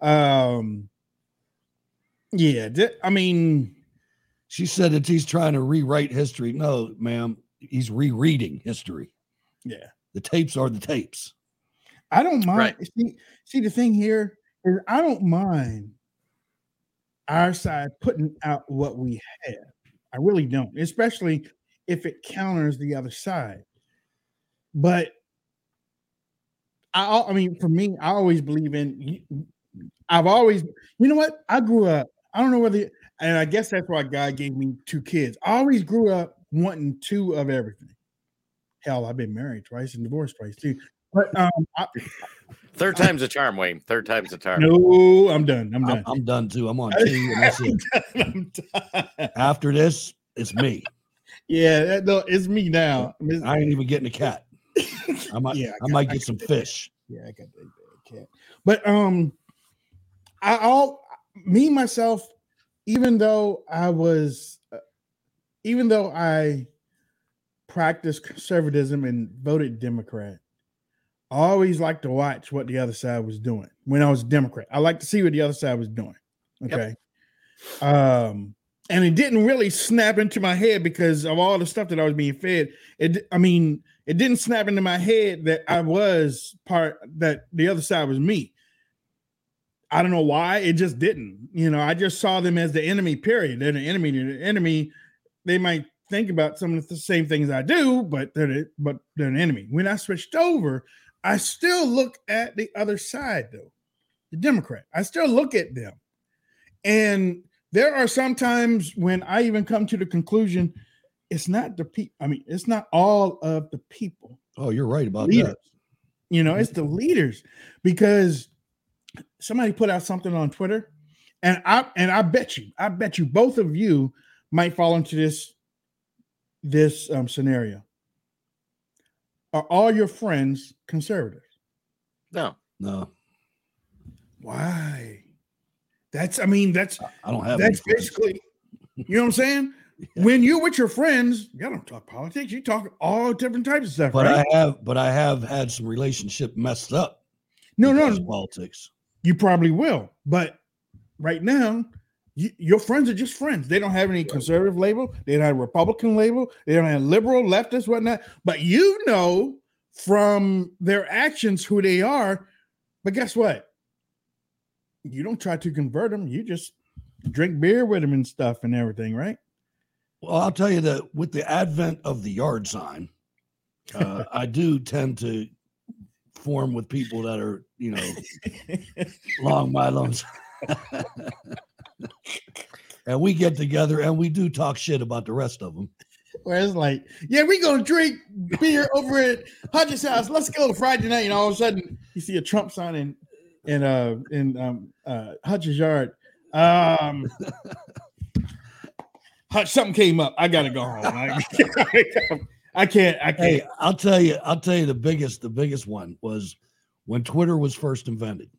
Um, yeah, th- I mean, She said that he's trying to rewrite history. No, ma'am, he's rereading history. yeah, The tapes are the tapes. I don't mind. Right. See, see, the thing here is I don't mind our side putting out what we have. I really don't, especially if it counters the other side. But I, I mean, for me, I always believe in. I've always, you know what? I grew up. I don't know whether, and I guess that's why God gave me two kids. I always grew up wanting two of everything. Hell, I've been married twice and divorced twice too. But um, I, Third time's a charm, Wayne. Third time's a charm. no, I'm done. I'm I'm, done. I'm done too. I'm on two, and that's it. I'm done. After this, it's me. Yeah, that, no, it's me now. I I ain't even getting a cat. I might, Yeah, I I, got- might I get some got- fish. Yeah, I got that cat. But um, I all me myself, even though I was, uh, even though I practiced conservatism and voted Democrat, I always like to watch what the other side was doing when I was a Democrat. I like to see what the other side was doing. Okay. Um, and it didn't really snap into my head because of all the stuff that I was being fed. It, I mean, it didn't snap into my head that I was part that the other side was me. I don't know why it just didn't. You know, I just saw them as the enemy. Period. They're the enemy. They're The enemy. They might think about some of the same things I do, but they're the, but they're an enemy. When I switched over, I still look at the other side though, the Democrat. I still look at them, and there are sometimes when I even come to the conclusion, it's not the people. I mean, it's not all of the people. Oh, you're right about leaders. that. You know, it's the leaders because somebody put out something on Twitter, and I and I bet you, I bet you, both of you might fall into this this um, scenario. Are all your friends conservatives? No, no. Why? That's I mean that's I don't have. that's basically you know what I'm saying. When you're with your friends, you don't talk politics. You talk all different types of stuff, But right? I have, but I have had some relationship messed up. no, no, politics. You probably will, but right now, you, your friends are just friends. They don't have any conservative label. They don't have a Republican label. They don't have liberal, leftist, whatnot. But you know from their actions who they are. But guess what? You don't try to convert them. You just drink beer with them and stuff and everything, right? Well, I'll tell you that with the advent of the yard sign, uh, I do tend to form with people that are, you know, long my loans. and we get together and we do talk shit about the rest of them. Where it's like, yeah, we gonna drink beer over at Hutch's house. Let's go to Friday night. And all of a sudden, you see a Trump sign in in uh in um uh Hutch's yard. Um Hutch, something came up. I gotta go home. I, I can't. I can't. Hey, I'll tell you, I'll tell you the biggest, the biggest one was when Twitter was first invented.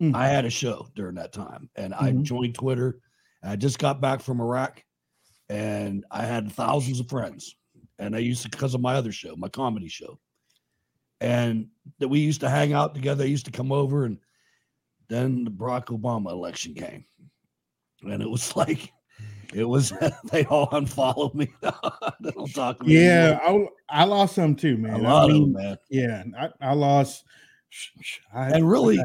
Mm. I had a show during that time and I Mhm. joined Twitter. I just got back from Iraq and I had thousands of friends. And I used to, because of my other show, my comedy show. And that we used to hang out together. I used to come over and then the Barack Obama election came. And it was like, it was, they all unfollowed me. they don't talk to me. Yeah, anymore. I, I lost some too, man. A I lot of mean, them, man. Yeah, I, I lost. I, And really,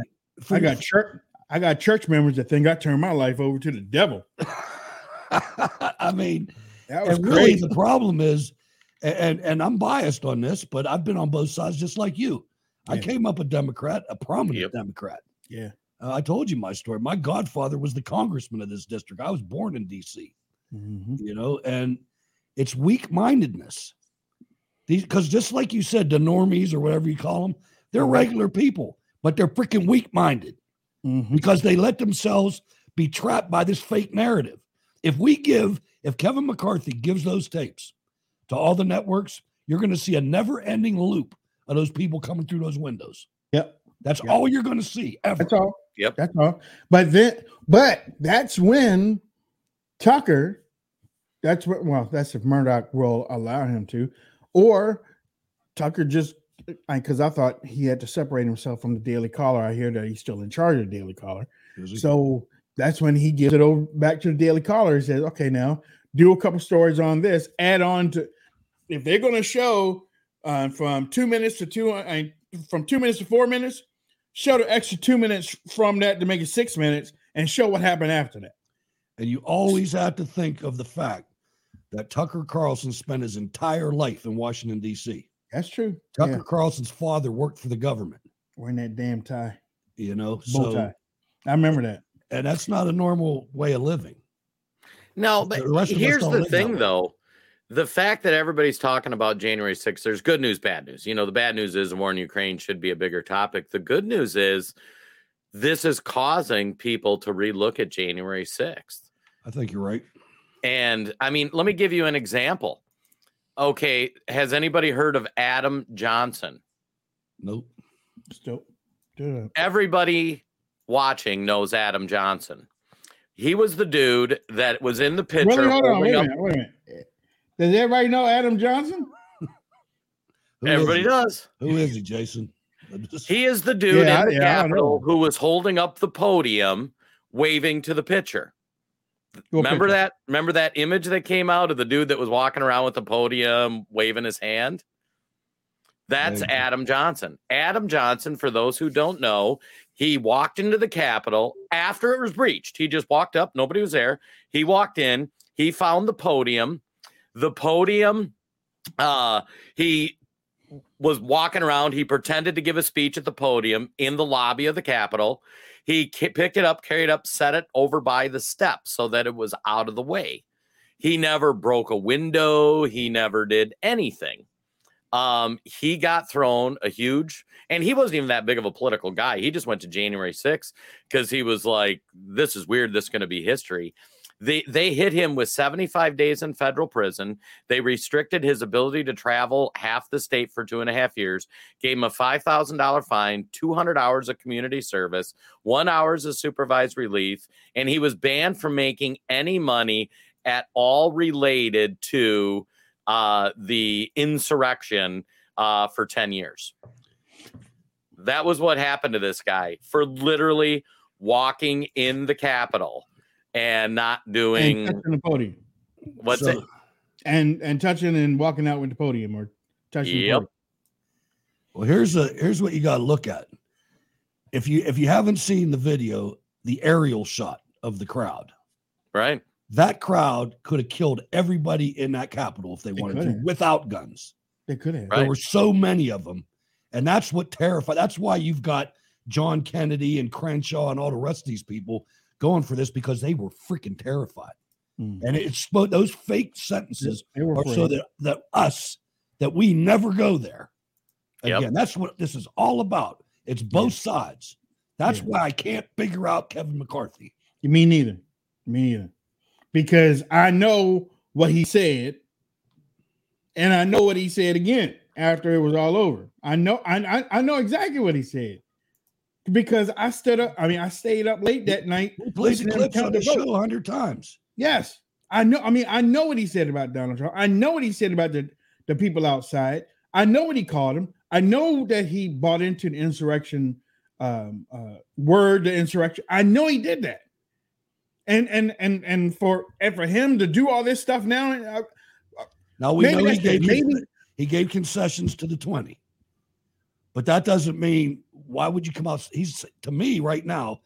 I got, church. I got church members that think I turned my life over to the devil. I mean, That was and really crazy. the problem is, and and I'm biased on this, but I've been on both sides just like you. I came up a Democrat, a prominent Democrat. Yeah. Uh, I told you my story. My godfather was the congressman of this district. I was born in D.C. Mhm. You know, and it's weak mindedness. These because just like you said, the normies or whatever you call them, they're regular people, but they're freaking weak minded Mhm. because they let themselves be trapped by this fake narrative. If we give, if Kevin McCarthy gives those tapes to all the networks, you're going to see a never ending loop of those people coming through those windows. Yep. That's Yep. all you're going to see ever. That's all. Yep. That's all. But then, but that's when Tucker. That's what. Well, that's if Murdoch will allow him to, or Tucker just because I thought he had to separate himself from the Daily Caller. I hear that he's still in charge of the Daily Caller. So that's when he gives it over back to the Daily Caller. He says, "Okay, now do a couple stories on this. Add on to if they're going to show uh, from two minutes to two, uh, from two minutes to four minutes, show the extra two minutes from that to make it six minutes, and show what happened after that." And you always have to think of the fact that Tucker Carlson spent his entire life in Washington, D.C. That's true. Tucker Yeah. Carlson's father worked for the government, Wearing that damn tie, you know. bow so, tie. I remember that. and that's not a normal way of living. No, but rest of us here's the live that thing, way. though. The fact that everybody's talking about January 6th, there's good news, bad news. You know, the bad news is the war in Ukraine should be a bigger topic. The good news is this is causing people to relook at January 6th. I think you're right. And I mean, let me give you an example. Okay, has anybody heard of Adam Johnson? Nope. Still, do Everybody watching knows Adam Johnson. He was the dude that was in the picture. Really? Hold on. holding Wait a minute. Wait a minute. Does everybody know Adam Johnson? Everybody does. Who is he, Jason? Just- He is the dude Yeah, in the yeah, I Capitol who was holding up the podium, waving to the picture. What Remember that? Remember that image that came out of the dude that was walking around with the podium, waving his hand? That's Vaguely. Adam Johnson. Adam Johnson, for those who don't know, he walked into the Capitol after it was breached. He just walked up, nobody was there. He walked in, he found the podium. the podium. Uh, he was walking around. He pretended to give a speech at the podium in the lobby of the Capitol. He picked it up, carried it up, set it over by the steps so that it was out of the way. He never broke a window. He never did anything. Um, he got thrown a huge, and he wasn't even that big of a political guy. He just went to January 6th because he was like, "This is weird. This is going to be history." They they hit him with 75 days in federal prison. They restricted his ability to travel half the state for two and a half years. Gave him a five thousand dollar fine, 200 hours of community service, one hours of supervised relief, and he was banned from making any money at all related to uh, the insurrection uh, for 10 years. That was what happened to this guy for literally walking in the Capitol and not doing and touching the podium. what's So- it? And and touching and walking out with the podium or touching. the Yep. podium. Well, here's a here's what you got to look at. If you if you haven't seen the video, the aerial shot of the crowd, right? That crowd could have killed everybody in that Capitol if they, wanted could to without guns. They could have. There were so many of them, and that's what terrified. That's why you've got John Kennedy and Crenshaw and all the rest of these people going for this because they were freaking terrified. Mm. And it's those fake sentences They were are so that that us that we never go there. Yep. Again, that's what this is all about. It's both sides. That's why I can't figure out Kevin McCarthy. You Me neither. Me neither. Because I know what he said, and I know what he said again after it was all over. I know I I, I know exactly what he said. Because I stood up, I mean, I stayed up late that night. We played the clips on the show a hundred times. Yes. I know. I mean, I know what he said about Donald Trump. I know what he said about the, the people outside. I know what he called them. I know that he bought into the insurrection um, uh, word, the insurrection. I know he did that. And and and and for and for him to do all this stuff now, uh, Now we know he gave Maybe- he gave concessions to the 20. But that doesn't mean why would you come out? He's to me right now,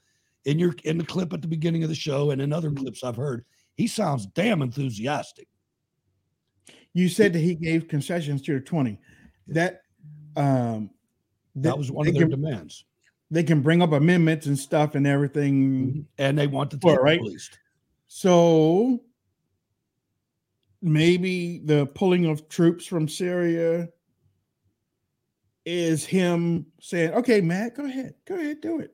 in your in the clip at the beginning of the show and in other clips I've heard, he sounds damn enthusiastic. you said that he gave concessions to the twenty. That um, That was one of their can- demands. They can bring up amendments and stuff and everything. And they want the tape right. released. So maybe the pulling of troops from Syria is him saying, "Okay, Matt, go ahead, go ahead, do it.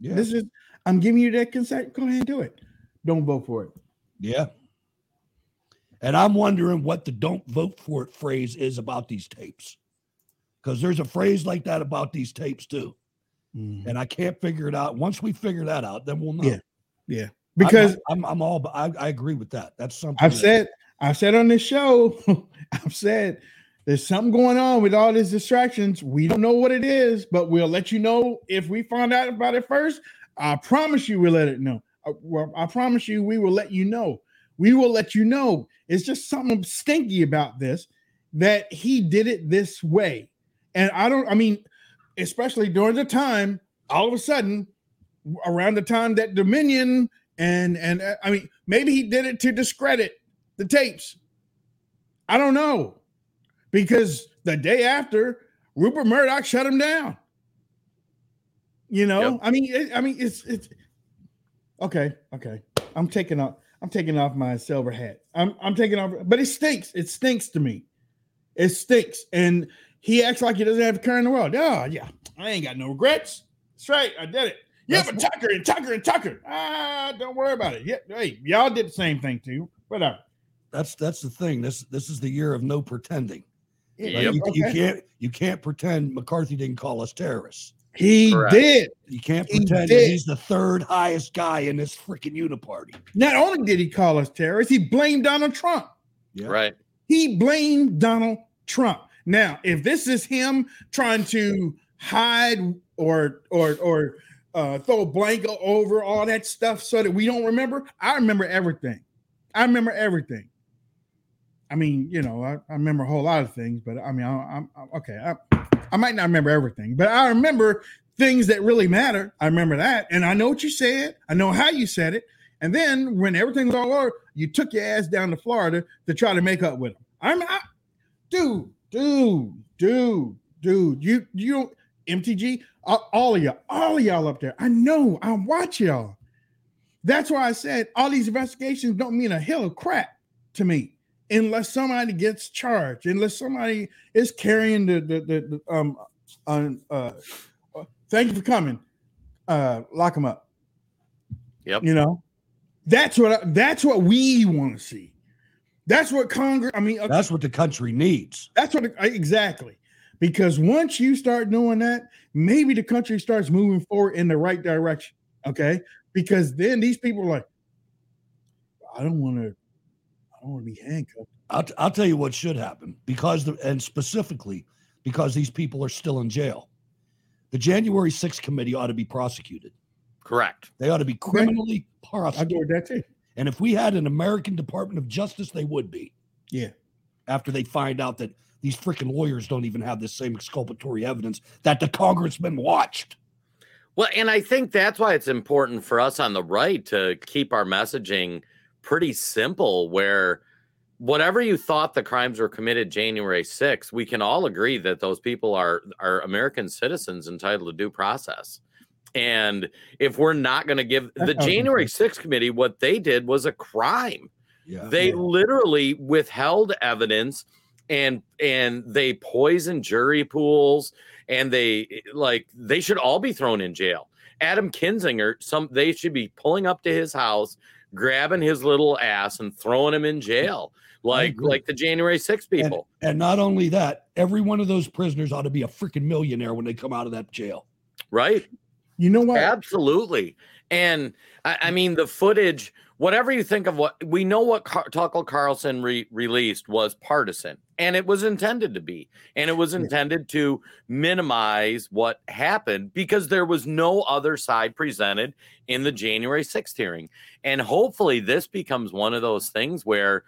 Yeah. This is I'm giving you that consent. Go ahead and do it. Don't vote for it." Yeah. And I'm wondering what the don't vote for it phrase is about these tapes. Because there's a phrase like that about these tapes too. Mm-hmm. And I can't figure it out. Once we figure that out, then we'll know. Yeah, yeah. Because I'm, I'm, I'm all, I, I agree with that. That's something I've that- said, I've said on this show, I've said there's something going on with all these distractions. We don't know what it is, but we'll let you know if we find out about it first. I promise you, we'll let it know. I, well, I promise you, we will let you know. We will let you know. It's just something stinky about this that he did it this way. And I don't, I mean, especially during the time, all of a sudden, around the time that Dominion and and uh, I mean, maybe he did it to discredit the tapes. I don't know, because the day after, Rupert Murdoch shut him down. You know, I mean, it, I mean, it's it's okay, okay. I'm taking off. I'm taking off my silver hat. I'm I'm taking off, but it stinks. It stinks to me. It stinks, and he acts like he doesn't have a care in the world. Oh yeah, I ain't got no regrets. That's right, I did it. Yeah, That's but Tucker and Tucker and Tucker. Ah, don't worry about it. Yeah, hey, y'all did the same thing too. Whatever. That's that's the thing. This this is the year of no pretending. Yeah, Like, you, you can't you can't pretend McCarthy didn't call us terrorists. He did. You can't pretend that he's the third highest guy in this freaking uniparty. Not only did he call us terrorists, he blamed Donald Trump. Right. He blamed Donald Trump. Now, if this is him trying to hide or or or uh, throw a blanket over all that stuff so that we don't remember, I remember everything. I remember everything. I mean, you know, I, I remember a whole lot of things, but I mean, I, I'm, I'm okay. I, I might not remember everything, but I remember things that really matter. I remember that, and I know what you said. I know how you said it, And then when everything was all over, you took your ass down to Florida to try to make up with them. I'm, I, dude, dude, dude, dude. You, you, MTG, all of y'all, all of y'all up there. I know. I watch y'all. That's why I said all these investigations don't mean a hill of crap to me unless somebody gets charged, unless somebody is carrying the the, the, the um um uh, uh thank you for coming. Uh lock them up. Yep. You know, that's what I, that's what we want to see. That's what Congress. I mean, okay, That's what the country needs. that's what exactly. Because once you start doing that, maybe the country starts moving forward in the right direction. Okay, because then these people are like, I don't want to, I don't want to be handcuffed. I'll, I'll tell you what should happen because the and specifically because these people are still in jail. The January 6th committee ought to be prosecuted. Correct. They ought to be criminally prosecuted. go with that too. And if we had an American Department of Justice, they would be. Yeah. After they find out that these freaking lawyers don't even have the same exculpatory evidence that the congressman watched. Well, and I think that's why it's important for us on the right to keep our messaging pretty simple, where whatever you thought the crimes were committed January 6th, we can all agree that those people are are American citizens entitled to due process. And if we're not going to give the January 6th committee, what they did was a crime. Yeah. They literally withheld evidence and and they poisoned jury pools and they like they should all be thrown in jail. Adam Kinzinger, some they should be pulling up to his house, grabbing his little ass and throwing him in jail, like like the January 6 And, people. and not only that, every one of those prisoners ought to be a freaking millionaire when they come out of that jail. right? You know what? Absolutely. And I, I mean, the footage, whatever you think of what we know, what Car- Tucker Carlson re- released was partisan, and it was intended to be, and it was intended to minimize what happened because there was no other side presented in the January 6th hearing. And hopefully, this becomes one of those things where,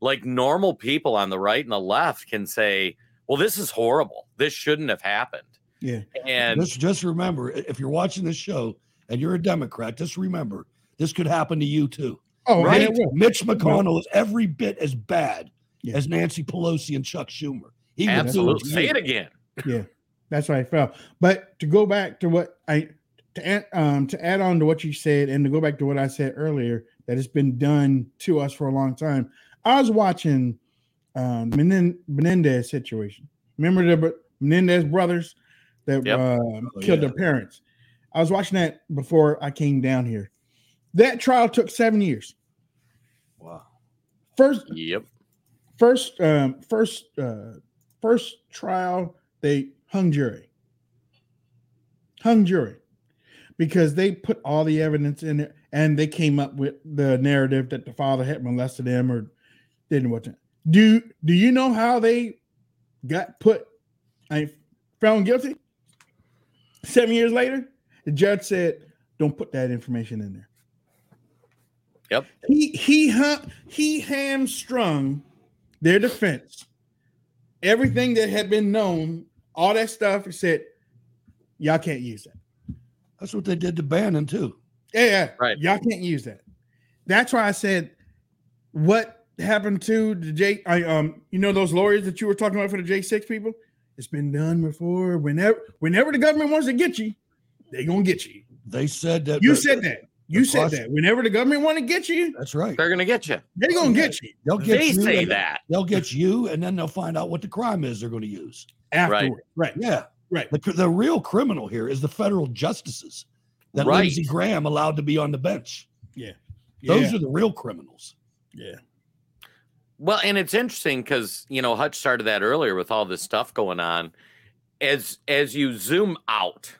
like, normal people on the right and the left can say, well, this is horrible. This shouldn't have happened. Yeah. And just just remember, if you're watching this show and you're a Democrat, just remember this could happen to you too. Oh, right? yeah. Mitch McConnell is every bit as bad Yeah. as Nancy Pelosi and Chuck Schumer. He would do absolutely to say it again. Yeah, that's what I felt. But to go back to what I to add, um to add on to what you said, and to go back to what I said earlier, that it's been done to us for a long time. I was watching um Menen- Menendez situation. Remember the Br- Menendez brothers that Yep. um, Oh, killed yeah. their parents. I was watching that before I came down here. That trial took seven years. Wow. First, Yep. first um first uh first trial they hung jury hung jury because they put all the evidence in it and they came up with the narrative that the father had molested them or didn't what do do you know how they got put i found guilty seven years later the judge said don't put that information in there Yep. he he hu- he hamstrung their defense. Everything that had been known, all that stuff, he said, y'all can't use that. That's what they did to Bannon too. Yeah, yeah, Right. Y'all can't use that. That's why I said, what happened to the J? I um, you know those lawyers that you were talking about for the J six people. It's been done before. Whenever, whenever the government wants to get you, they gonna get you. They said that You the- said that. You the said pros- that. Whenever the government want to get you, That's right. They're gonna get you. They're gonna get you They'll get They you say and that. They'll get you, and then they'll find out what the crime is they're going to use. afterward. Right. Yeah. Right. The, the real criminal here is the federal justices that Right. Lindsey Graham allowed to be on the bench. Yeah. Those Yeah. are the real criminals. Yeah. Well, and it's interesting because you know Hutch started that earlier with all this stuff going on. As as you zoom out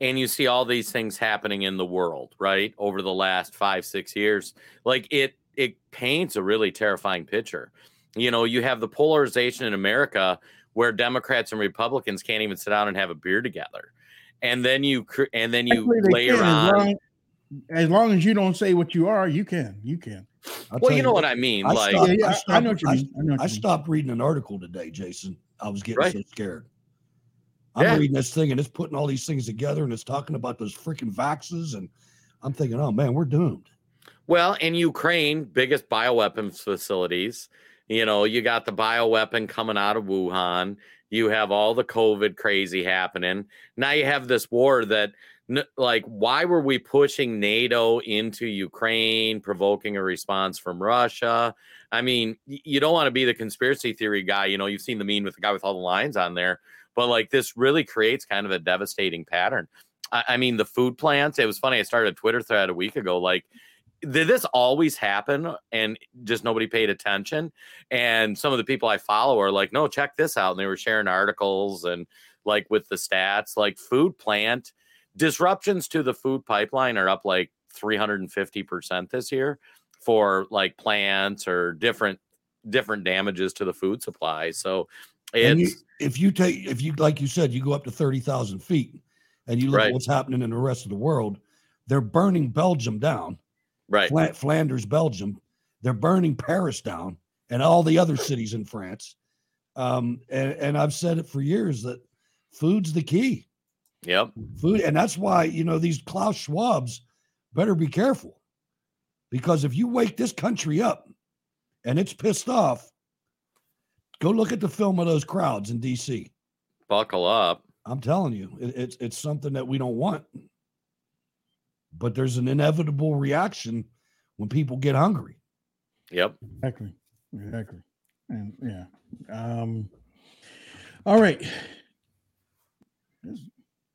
and you see all these things happening in the world, right, over the last five six years, like it it paints a really terrifying picture. You know, you have the polarization in America where Democrats and Republicans can't even sit down and have a beer together, and then you and then you layer can, on. as long, as long as you don't say what you are, you can. You can. I'll well, you know what I mean, I like stopped, Yeah, yeah, I, I stopped, know what you I- mean. I know what I mean. stopped reading an article today, Jason. I was getting Right. so scared. I'm Yeah. reading this thing and it's putting all these things together and it's talking about those freaking vaxes and I'm thinking, oh man, we're doomed. Well, in Ukraine, biggest bioweapons facilities. You know, you got the bioweapon coming out of Wuhan. You have all the COVID crazy happening. Now you have this war that, like, why were we pushing NATO into Ukraine, provoking a response from Russia? I mean, you don't want to be the conspiracy theory guy. You know, you've seen the meme with the guy with all the lines on there, but like, this really creates kind of a devastating pattern. I, I mean, the food plants, it was funny. I started a Twitter thread a week ago, like, did this always happen and just nobody paid attention and some of the people i follow are like no check this out and they were sharing articles and like with the stats like food plant disruptions to the food pipeline are up like 350% this year for like plants or different different damages to the food supply so it's you, if you take if you like you said you go up to 30,000 feet and you look Right. at what's happening in the rest of the world they're burning belgium down right Fla- Flanders, Belgium. They're burning Paris down and all the other cities in France. Um, and, and I've said it for years that food's the key. Yep. Food, and that's why you know these Klaus Schwabs better be careful because if you wake this country up and it's pissed off, go look at the film of those crowds in D.C. buckle up I'm telling you, it, it's it's something that we don't want. But there's an inevitable reaction when people get hungry. Yep. Exactly. Exactly. And yeah. Um all right. This,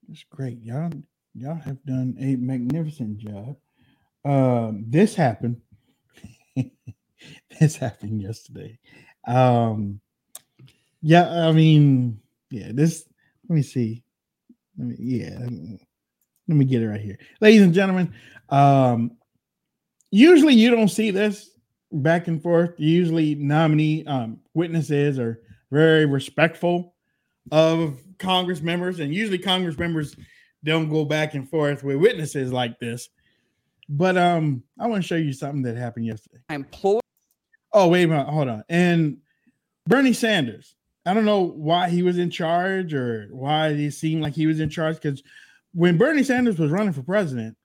this is great. Y'all y'all have done a magnificent job. Um this happened. this happened yesterday. Um yeah, I mean, yeah, this let me see. Let me, yeah, let me get it right here. Ladies and gentlemen, um usually you don't see this back and forth. Usually nominee um witnesses are very respectful of Congress members, and usually Congress members don't go back and forth with witnesses like this. But um, I want to show you something that happened yesterday. I implore. Oh, wait a minute, hold on. And Bernie Sanders, I don't know why he was in charge or why it seemed like he was in charge because when Bernie Sanders was running for president,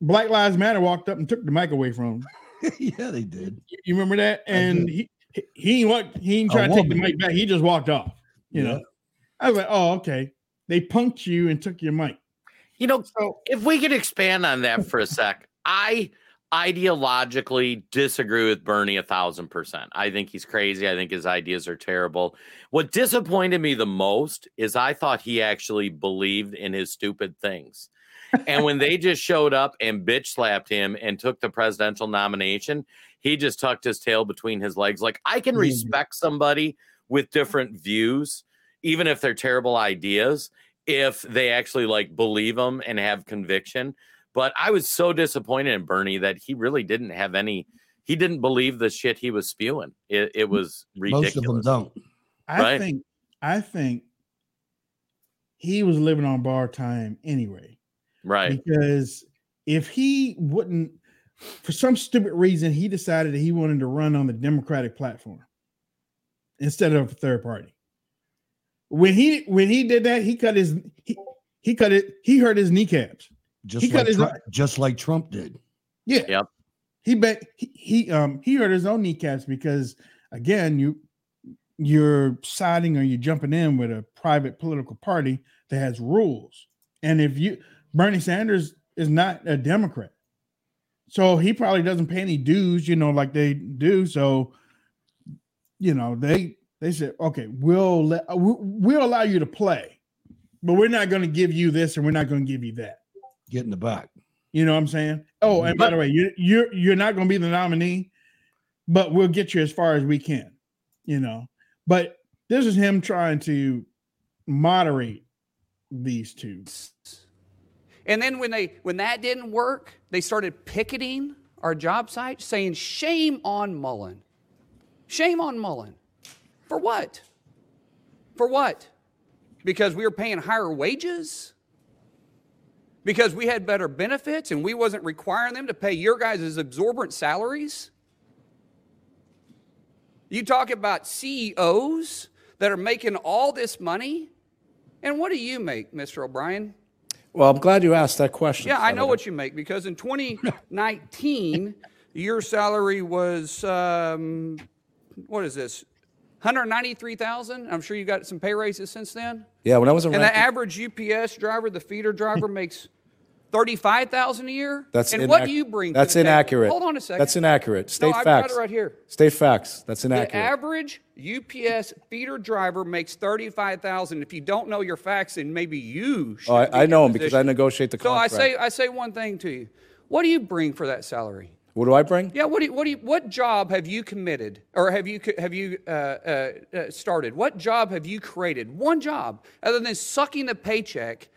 Black Lives Matter walked up and took the mic away from him. yeah, they did. You- You remember that? And he he he what he ain't A trying to take the mic back. He just walked off. You Yeah. know, I was like, oh, okay. They punked you and took your mic. You know, so if we could expand on that for a sec, I ideologically disagree with Bernie a thousand percent. I think he's crazy. I think his ideas are terrible. What disappointed me the most is I thought he actually believed in his stupid things. and when they just showed up and bitch slapped him and took the presidential nomination, he just tucked his tail between his legs. Like, I can Mhm. respect somebody with different views, even if they're terrible ideas, if they actually like believe them and have conviction. But I was so disappointed in Bernie that he really didn't have any, he didn't believe the shit he was spewing. It, it was ridiculous. Most of them don't. I Right. think I think he was living on borrowed time anyway. Right. Because if he wouldn't, for some stupid reason, he decided that he wanted to run on the Democratic platform instead of a third party. When he when he did that, he cut his he, he cut it, he hurt his kneecaps. Just he like his Trump, just like Trump did. yeah. Yep. He bet he, he um he hurt his own kneecaps because again you you're siding or you're jumping in with a private political party that has rules. And if you Bernie Sanders is not a Democrat. So he probably doesn't pay any dues, you know, like they do. So you know, they they said, okay, we'll let we'll allow you to play, but we're not going to give you this and we're not going to give you that. Get in the back. You know what I'm saying? Oh, and by the way, you you're you're not going to be the nominee, but we'll get you as far as we can. You know, but this is him trying to moderate these two. And then when they when that didn't work, they started picketing our job site, saying shame on Mullin. Shame on Mullin. For what? For what? Because we were paying higher wages? Because we had better benefits and we wasn't requiring them to pay your guys' absorbent salaries? You talk about CEOs that are making all this money? And what do you make, Mr. O'Brien? Well, I'm glad you asked that question. Yeah, I know what you make because in 2019, your salary was um, what is this? 193,000. I'm sure you got some pay raises since then. Yeah, when I was a and the average UPS driver, the feeder driver, makes 35,000 a year. That's and inac- what do you bring? to That's the table? inaccurate. Hold on a second. That's inaccurate. State no, I've facts. got it right here. State facts. That's inaccurate. The average UPS feeder driver makes thirty-five thousand. If you don't know your facts, then maybe you oh, should. oh, I, I know them because I negotiate the contract. So I say, I say one thing to you. What do you bring for that salary? What do I bring? Yeah. What do you, what do you, what job have you committed or have you have you uh, uh, started? What job have you created? One job other than sucking the paycheck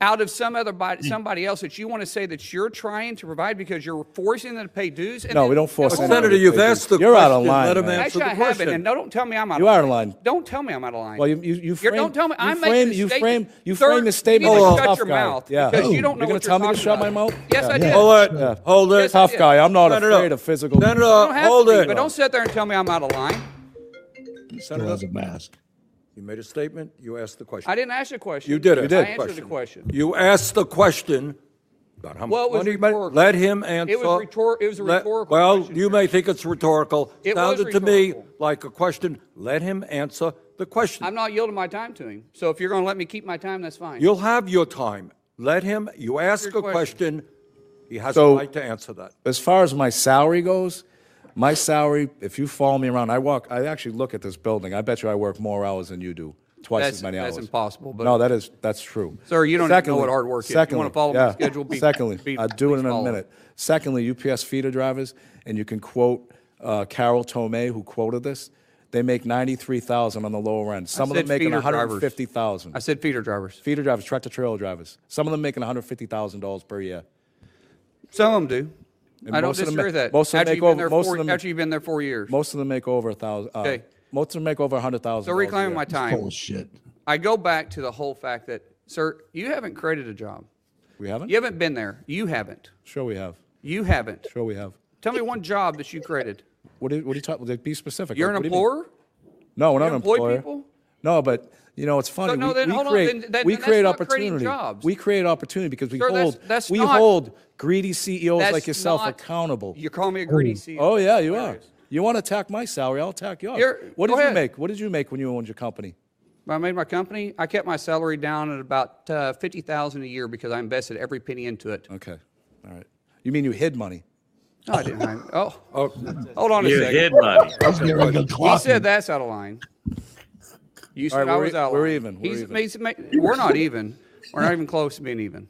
out of some other body, hmm. somebody else that you want to say that you're trying to provide because you're forcing them to pay dues. And No, then- we don't force Hold anyone on. to Senator, you've asked the You're out of line, Let him man. answer Actually, the I haven't, and no, don't tell me I'm out. You of are line. in line. Don't tell me I'm out of line. Well, you you you frame. don't tell me. I'm frame. making a You frame. You Third, frame the you statement need to like shut your guy. mouth yeah. because you don't know You're gonna what tell you're me to shut my mouth? Yes, I did. Hold it. Hold it. Tough guy. I'm not afraid of physical. You don't have but don't sit there and tell me I'm out of line. Senator has a mask. You made a statement. You asked the question. I didn't ask a question. You did it. I You answered the question. You asked the question. about how Well, it much was money you made. rhetorical. Let him answer. It was rhetor- it was a Let- rhetorical Well, question, you may think it's rhetorical. It was Sounded to me like a question. Let him answer the question. I'm not yielding my time to him. So if you're going to let me keep my time, that's fine. You'll have your time. Let him. You ask your a question. question. He has So- a right to answer that. As far as my salary goes, my salary, if you follow me around, I walk, I actually look at this building. I bet you I work more hours than you do, twice That's- as many hours. that's impossible, but- no, that is that's true. Sir, you don't even know what hard work is. You wanna follow my yeah, schedule, be- secondly, be- I'll do it please in a follow. minute. Secondly, UPS feeder drivers, and you can quote uh, Carol Tomé, who quoted this. They make ninety-three thousand on the lower end. Some of said them making feeder drivers. fifty thousand. I said feeder drivers. Feeder drivers, tractor trailer drivers. Some of them making one hundred fifty thousand dollars per year. Some of them do. And I don't most of them disagree ma- with that. Most of them after make you've been over. there Most four, of them. after you've been there four years. Most of them make over a thousand. Uh, Okay. Most of them make over a hundred thousand. So reclaiming my time. Bullshit. I go back to the whole fact that, sir, you haven't created a job. We haven't. You haven't been there. You haven't. Sure, we have. You haven't. Sure, we have. Tell me one job that you created. What are, what are you talking? Like, be specific. You're Like, an what do you mean? employer? No, we're You not an employ employer. people? No, but you know it's funny. no, we, then we hold on, create, then- then- we then that's create not creating opportunity. jobs. We create opportunity because we Sir, that's- hold that's we not- hold greedy CEOs That's like yourself not- accountable. You call me a greedy CEO. Oh yeah, you are. You want to attack my salary? I'll attack yours. You're- what go did you ahead. make? What did you make when you owned your company? When I made my company, I kept my salary down at about uh, fifty thousand a year because I invested every penny into it. Okay, all right. You mean you hid money? No, I didn't. I- oh, hold on a You second. hid money. He said that's out of line. You said All right, I we're was e- out. of we're line. even, we're He's- even. he's ma- we're not even. We're not even close to being even.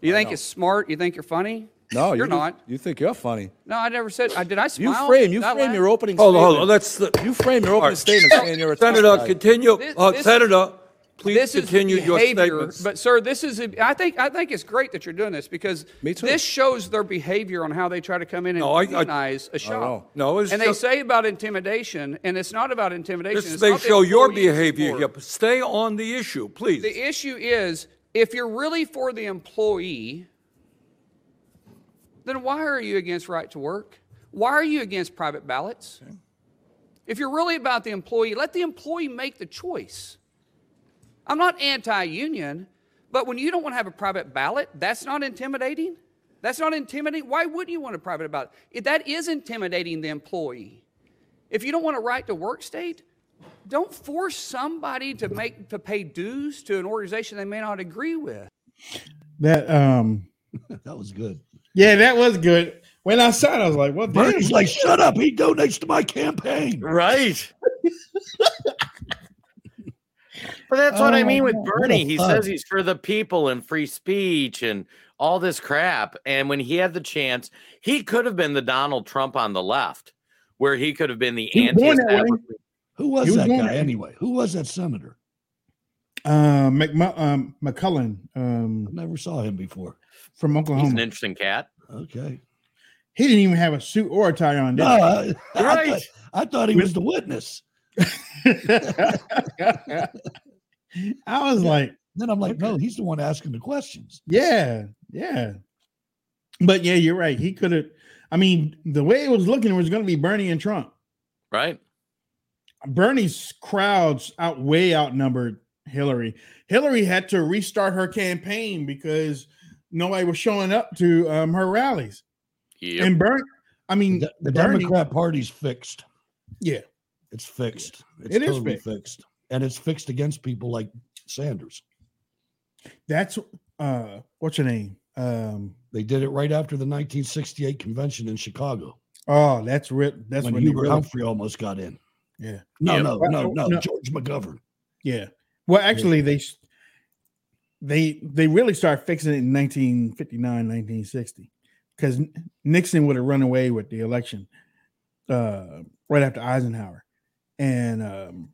You think it's smart? You think you're funny? No, you're you do- not. You think you're funny? No, I never said. I did. I You smile? frame. You Did I frame laugh? your opening. Hold on, statement. hold on. Let's the, You frame your opening All right. statement saying you're a tough Senator. guy. Continue. This- uh, this- Senator, please this continue is your behavior, statements. But sir, this is. A, I think. I think it's great that you're doing this because this shows their behavior on how they try to come in and No, I- I- demonize a shop. know. No, it's and just- they say about intimidation, and it's not about intimidation. This it's may not the show your employees behavior anymore. here. but Stay on the issue, please. The issue is if you're really for the employee, then why are you against right to work? Why are you against private ballots? If you're really about the employee, let the employee make the choice. I'm not anti union, but when you don't want to have a private ballot, that's not intimidating. That's not intimidating. Why wouldn't you want a private ballot? If that is intimidating the employee. If you don't want a right to work state, don't force somebody to make to pay dues to an organization they may not agree with. That um that was good. Yeah, that was good. When I saw it, I was like, "What?" Bernie's like, shut up. He donates to my campaign. Right. But that's what I mean with Oh, Bernie. He fuck. says he's for the people and free speech and all this crap. And when he had the chance, he could have been the Donald Trump on the left, where he could have been the He was born that way. anti-establishment. Who was was that born guy there. anyway? Who was that senator? Uh, McMu- um, McCullen um, Never saw him before. from Oklahoma. He's an interesting cat. Okay. He didn't even have a suit or a tie on. Did No, he? I, I Right. thought, I thought he was the witness. I was like, Then I'm like, no, he's the one asking the questions. yeah, yeah. But yeah, you're right. He could have. I mean, the way it was looking, it was going to be Bernie and Trump. Right. Bernie's crowds out way outnumbered Hillary. Hillary had to restart her campaign because nobody was showing up to um, her rallies. Yep. And Bernie, I mean, The, the Bernie- Democrat Party's fixed. Yeah, It's fixed. It's It is totally fixed. fixed. And it's fixed against people like Sanders. that's uh, what's your name? Um, They did it right after the 1968 convention in Chicago. oh, that's re- that's when when they Hubert really- Humphrey almost got in. Yeah. No, Yeah. no, no, no, no. George McGovern. Yeah. Well, actually, they they they really start fixing it in 1959, 1960, because Nixon would have run away with the election uh, right after Eisenhower, and um,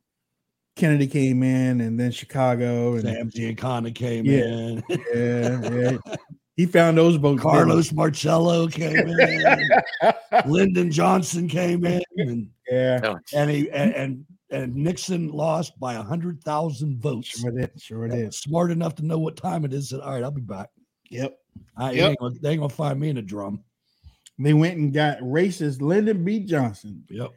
Kennedy came in, and then Chicago, and Sam Giancana came Yeah. in. yeah, yeah. He found those votes. Carlos Marcello came in. Lyndon Johnson came in, and Yeah. and he and and, and Nixon lost by a hundred thousand votes. Sure did. Sure did. Smart enough to know what time it is. Said, "All right, I'll be back." Yep. I, Yep. ain't gonna, they ain't gonna find me in a drum. They went and got racist Lyndon B. Johnson. Yep.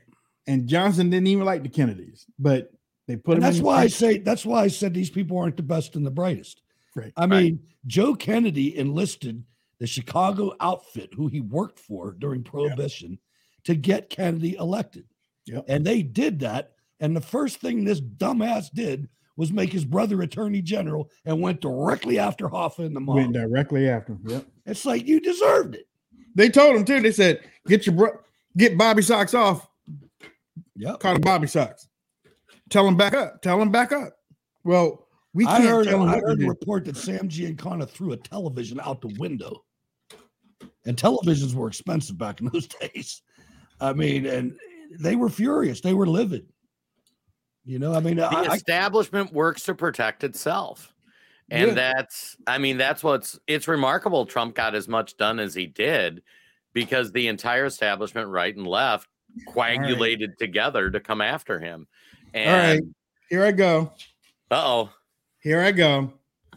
And Johnson didn't even like the Kennedys, but they put And him. that's in why I say that's why I said these people aren't the best and the brightest. Right. I mean, Joe Kennedy enlisted the Chicago outfit who he worked for during Prohibition to get Kennedy elected. Yep. And they did that. And the first thing this dumbass did was make his brother attorney general and went directly after Hoffa and the mob. went directly after him. Yep. It's like you deserved it. They told him too. They said, "Get your bro- get Bobby socks off." Yep. Call him Bobby socks. Tell him back up. Tell him back up. Well, we can't heard, tell him I heard a report that Sam Giancana threw a television out the window. And televisions were expensive back in those days. I mean, and they were furious. They were livid. You know, I mean, the I, I, establishment works to protect itself and Yeah. that's i mean that's what's it's remarkable trump got as much done as he did because the entire establishment right and left coagulated together to come after him All right, here I go. uh-oh Here I go.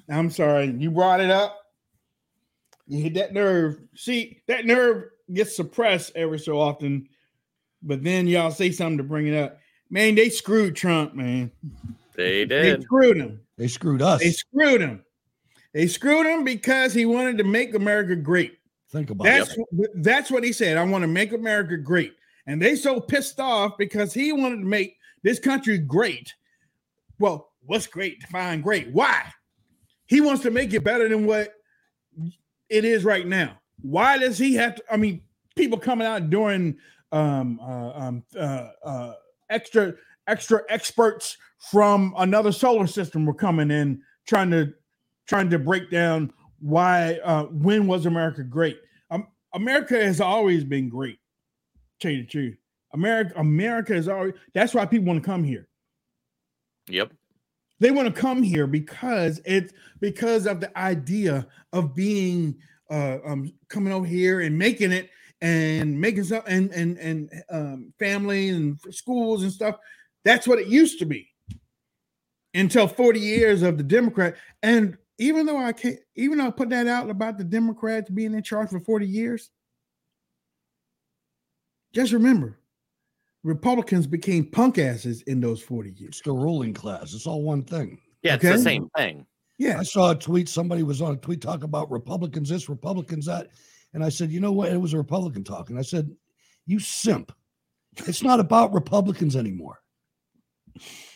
I'm sorry. You brought it up. You hit that nerve. See, that nerve gets suppressed every so often, but then y'all say something to bring it up. Man, they screwed Trump, man. they did. They screwed him. they screwed us. They screwed him. They screwed him because he wanted to make America great. Think about That's it. that's what he said. I want to make America great. And they so pissed off because he wanted to make this country great. Well, what's great? Define great. Why? He wants to make it better than what it is right now. Why does he have to? I mean, people coming out during um, uh, um, uh, uh, extra extra experts from another solar system were coming in trying to trying to break down why uh, when was America great? Um, America has always been great. Tell you the truth, America America is always. That's why people want to come here. yep They want to come here because it's because of the idea of being uh, um, coming over here and making it and making some and and and um, family and schools and stuff. That's what it used to be until 40 years of the Democrat. And even though I can't, even though I put that out about the Democrats being in charge for 40 years, just remember, Republicans became punk asses in those 40 years. It's the ruling class. It's all one thing. yeah it's Okay. the same thing Yeah. I saw a tweet. Somebody was on a tweet talking about Republicans this, Republicans that. And I said, you know what? It was a Republican talking. I said, you simp. It's not about Republicans anymore.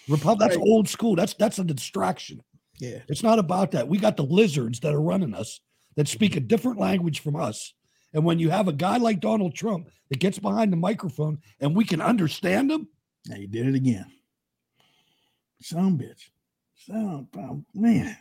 Repub- that's Right. old school. That's that's a distraction. Yeah. It's not about that. We got the lizards that are running us that speak a different language from us. And when you have a guy like Donald Trump that gets behind the microphone and we can understand him, Now you did it again. Some bitch. Some um, man.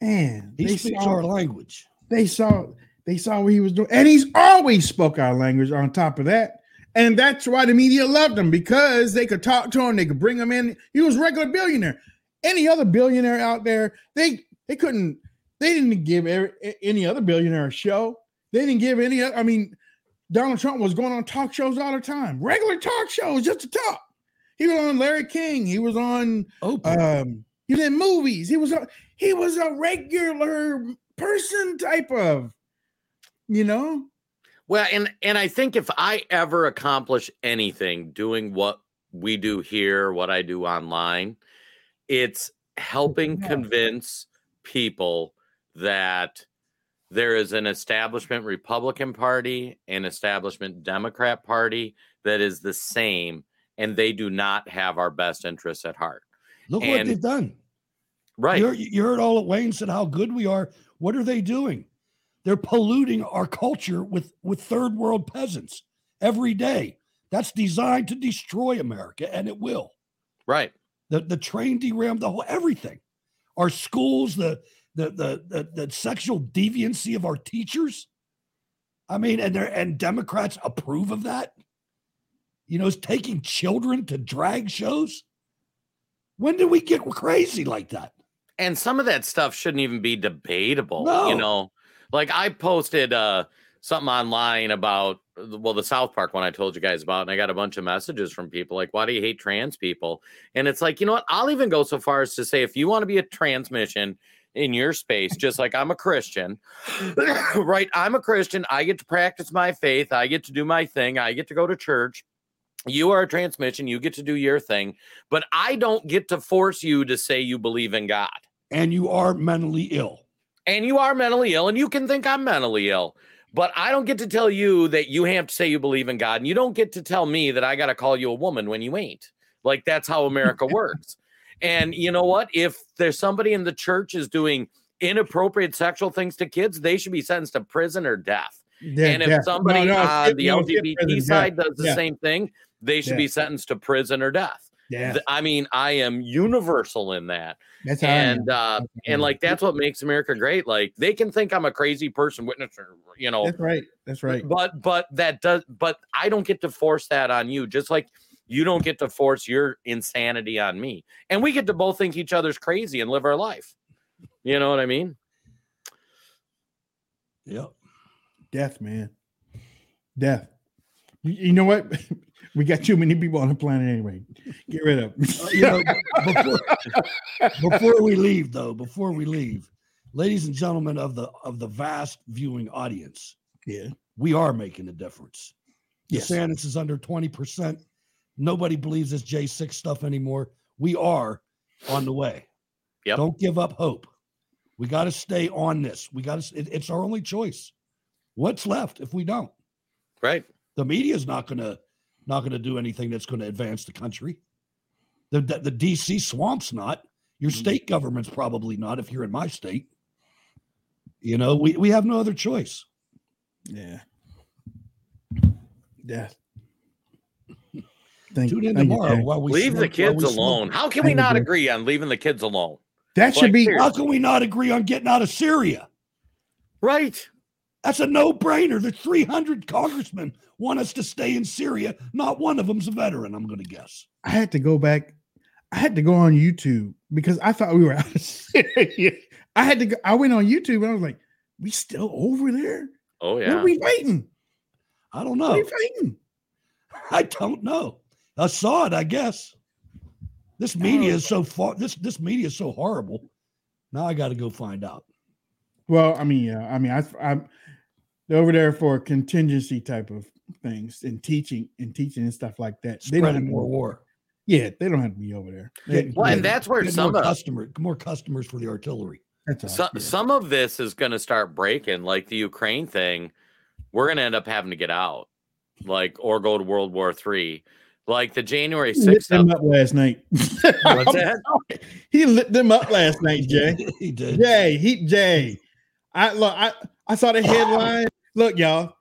Man. he they speaks saw- our language. they saw they saw what he was doing. And he's always spoke our language on top of that. And that's why the media loved him because they could talk to him they could bring him in. He was a regular billionaire. Any other billionaire out there they they couldn't they didn't give every, any other billionaire a show. They didn't give any i mean donald trump was going on talk shows all the time regular talk shows just to talk. He was on larry king he was on Oprah. um he was in movies. He was a he was a regular person type of you know Well, and and I think if I ever accomplish anything doing what we do here, what I do online, it's helping convince people that there is an establishment Republican Party and establishment Democrat Party that is the same, and they do not have our best interests at heart. Look what they've done. Right. You heard, you heard all that Wayne said how good we are. What are they doing? They're polluting our culture with with third world peasants every day. That's designed to destroy America, and it will. Right. The the train derailed the whole everything. Our schools, the the the the, the sexual deviancy of our teachers. I mean, and they're and Democrats approve of that. You know, it's taking children to drag shows. When did we get crazy like that? and some of that stuff shouldn't even be debatable No. you know like i posted uh something online about well the south park one i told you guys about and i got a bunch of messages from people like why do you hate trans people? And it's like you know what? I'll even go so far as to say if you want to be a transmission in your space just like i'm a christian right? I'm a christian. I get to practice my faith. I get to do my thing. I get to go to church. You are a transmission. You get to do your thing. But i don't get to force you to say you believe in god. And you are mentally ill. And you are mentally ill and you can think i'm mentally ill but i don't get to tell you that you have to say you believe in god and you don't get to tell me that i got to call you a woman when you ain't like that's how america works and you know what if there's somebody in the church is doing inappropriate sexual things to kids they should be sentenced to prison or death Yeah, and if death. somebody No, no, on skip- the no, lgbt prison, side death. does the Yeah. same thing they should be sentenced to prison or death Death. Th- I mean, I am universal in that. That's how I am. and uh and like that's what makes America great. Like they can think I'm a crazy person witness or you know That's right. That's right. but but that does but I don't get to force that on you, just like you don't get to force your insanity on me. And we get to both think each other's crazy and live our life. You know what I mean? Yep. Death, man. Death. You, you know what? We got too many people on the planet anyway. Get rid of Uh, you know, before, before we leave, though, before we leave, ladies and gentlemen of the of the vast viewing audience, yeah, we are making a difference. Yes. DeSantis is under twenty percent. Nobody believes this J six stuff anymore. We are on the way. Yep. Don't give up hope. We got to stay on this. We got to. It, it's our only choice. What's left if we don't? Right. The media is not going to not going to do anything that's going to advance the country. The, the the DC swamp's not. Your mm. state government's probably not. If you're in my state, you know we we have no other choice. Yeah. Yeah. Thank, Tune in thank you, tomorrow Jay. while we Leave the smoke- while kids we smoke. alone. How can we Thank not Jay. agree on leaving the kids alone? That should Like, be. How can we not agree on getting out of Syria? Right. That's a no-brainer. The 300 congressmen want us to stay in Syria. Not one of them's a veteran. I'm going to guess. I had to go back. I had to go on YouTube because I thought we were out of Syria. I had to. Go, I went on YouTube and I was like, "We still over there? Oh What yeah. are we fighting? I don't What know. are we fighting?" I don't know. I saw it. I guess. This media oh. is so far. This this media is so horrible. Now I got to go find out. Well, I mean, yeah, I mean, I, I'm over there for contingency type of things and teaching and teaching and stuff like that. They don't have Spreading to- more war. Yeah, they don't have to be over there. They- Well, and that's where some more of customer more customers for the artillery. That's all. so, yeah. some of this is going to start breaking like the ukraine thing we're going to end up having to get out like or go to world war three like the january He lit 6th them up last night. What's that? he lit them up last night, Jay. he did. Jay, he Jay. I look, I, I saw the headline. Look, y'all.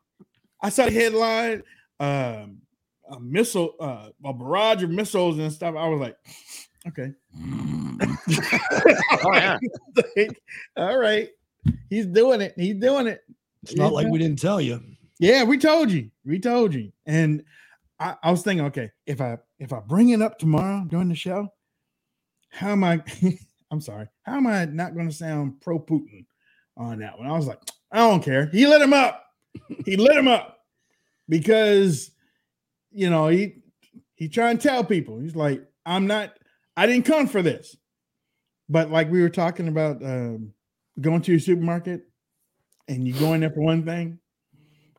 I saw the headline. Um, a missile, uh, a barrage of missiles and stuff. I was like, okay. oh yeah Like, all right. He's doing it. He's doing it. It's not like we didn't tell you. Yeah, we told you. We told you. And I, I was thinking, okay, if I if I bring it up tomorrow during the show, how am I? I'm sorry. How am I not going to sound pro Putin on that one? I was like, I don't care. He lit him up. He lit him up because you know he he trying to tell people he's like, I'm not. I didn't come for this. But like we were talking about um, going to your supermarket and you go in there for one thing,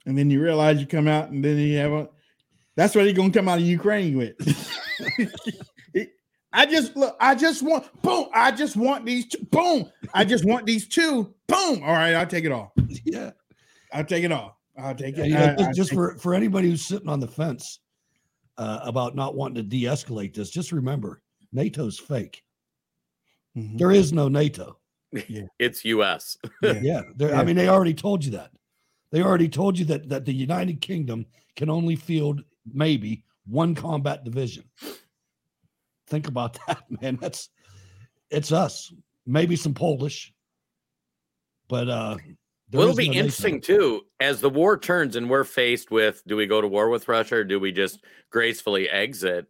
and then you realize you come out and then you have a that's what he's gonna come out of Ukraine with. I just look. I just want boom. I just want these. Two, boom. I just want these two. Boom. All right, I'll take it all. Yeah, I'll take it all. I'll take Yeah, it. you know, I- just, I just take- for for anybody who's sitting on the fence uh, about not wanting to de-escalate this, just remember NATO's fake. Mm-hmm. There is no NATO. Yeah. It's U.S. Yeah, there- Yeah. I mean, they already told you that. They already told you that that the United Kingdom can only field maybe one combat division. Think about that, man. That's it's us. Maybe some Polish, but uh, there it'll be interesting too as the war turns and we're faced with do we go to war with Russia or do we just gracefully exit?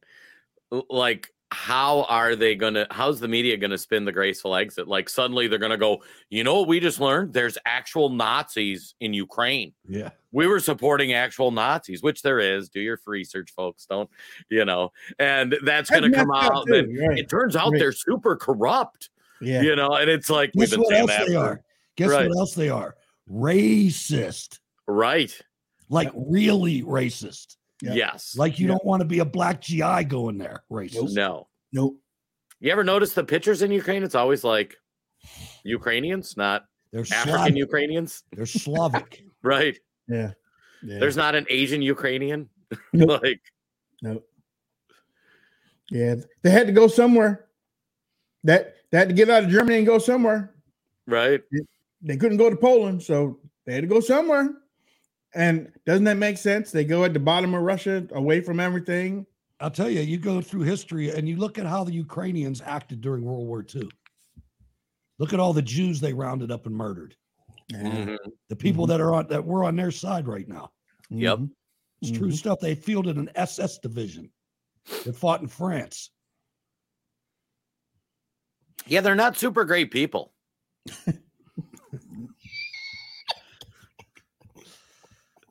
Like, how are they gonna? How's the media gonna spin the graceful exit? Like, suddenly they're gonna go, you know what we just learned? There's actual Nazis in Ukraine. Yeah. We were supporting actual Nazis, which there is. Do your research, folks. Don't, you know, and that's going to come out. too, And right. it turns out Right. they're super corrupt. Yeah. You know, and it's like we've Guess been what saying else that they for- are? Guess Right. what else they are? Racist. Right. Like really racist. Yes. Like you don't want to be a black GI going there. Racist. No. Nope. You ever notice the pictures in Ukraine? It's always like Ukrainians, not They're African Slavic. Ukrainians. They're Slavic. right. Yeah. yeah. There's not an Asian Ukrainian. Nope. like no. Yeah, they had to go somewhere. That they had to get out of Germany and go somewhere. right. They couldn't go to Poland, so they had to go somewhere. And doesn't that make sense? They go at the bottom of Russia, away from everything. I'll tell you, you go through history and you look at how the Ukrainians acted during World War II. Look at all the Jews they rounded up and murdered. Mhm. The people that are on that were on their side right now. Yep. It's true Mhm. stuff. They fielded an SS division that fought in France. Yeah, they're not super great people.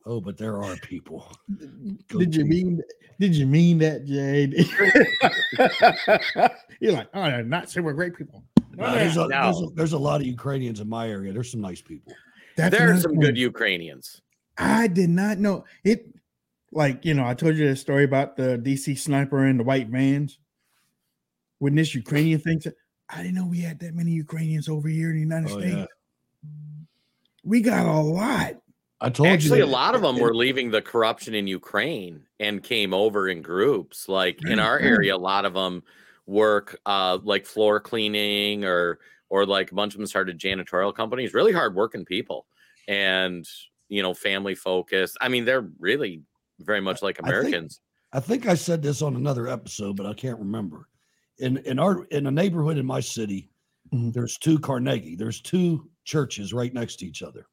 Oh, but there are people. Go Did you team. mean did you mean that, Jade? You're like, oh, they're not super great people. No, oh, there's, a, there's, a, there's a lot of Ukrainians in my area. There's some nice people. That's there are some thing. good Ukrainians. I did not know it. Like you know, I told you the story about the DC sniper and the white vans. When this Ukrainian thing, said, I didn't know we had that many Ukrainians over here in the United Oh, States. yeah. We got a lot. I told Actually, you a lot of them were leaving the corruption in Ukraine and came over in groups. Like in our area, a lot of them work uh, like floor cleaning or or like a bunch of them started janitorial companies. Really hard working people, and you know, family focused. I mean, they're really very much like I think- Americans. I think I said this on another episode, but I can't remember. In in our in a neighborhood in my city, Mhm. there's two Carnegie. There's two churches right next to each other.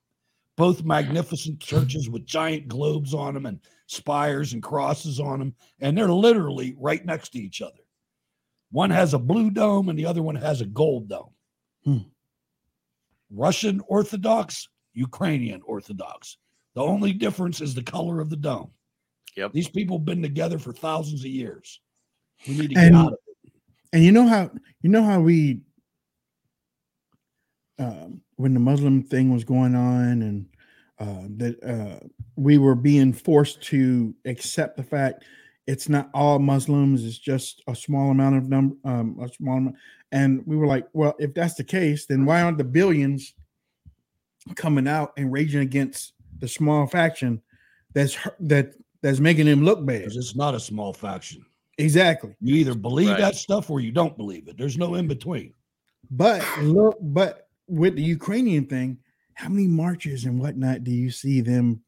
Both magnificent churches with giant globes on them and spires and crosses on them, and they're literally right next to each other. One has a blue dome and the other one has a gold dome. Hmm. Russian Orthodox, Ukrainian Orthodox. The only difference is the color of the dome. Yep. These people have been together for thousands of years. We need to get And out of it. and you know how you know how we um, when the Muslim thing was going on and uh, that uh, we were being forced to accept the fact it's not all Muslims; it's just a small amount of number, um, a small amount. And we were like, well, if that's the case, then why aren't the billions coming out and raging against the small faction that's that that's making them look bad? Because it's not a small faction. Exactly. You either believe Right. that stuff or you don't believe it. There's no in between. But look, but with the Ukrainian thing, how many marches and whatnot do you see them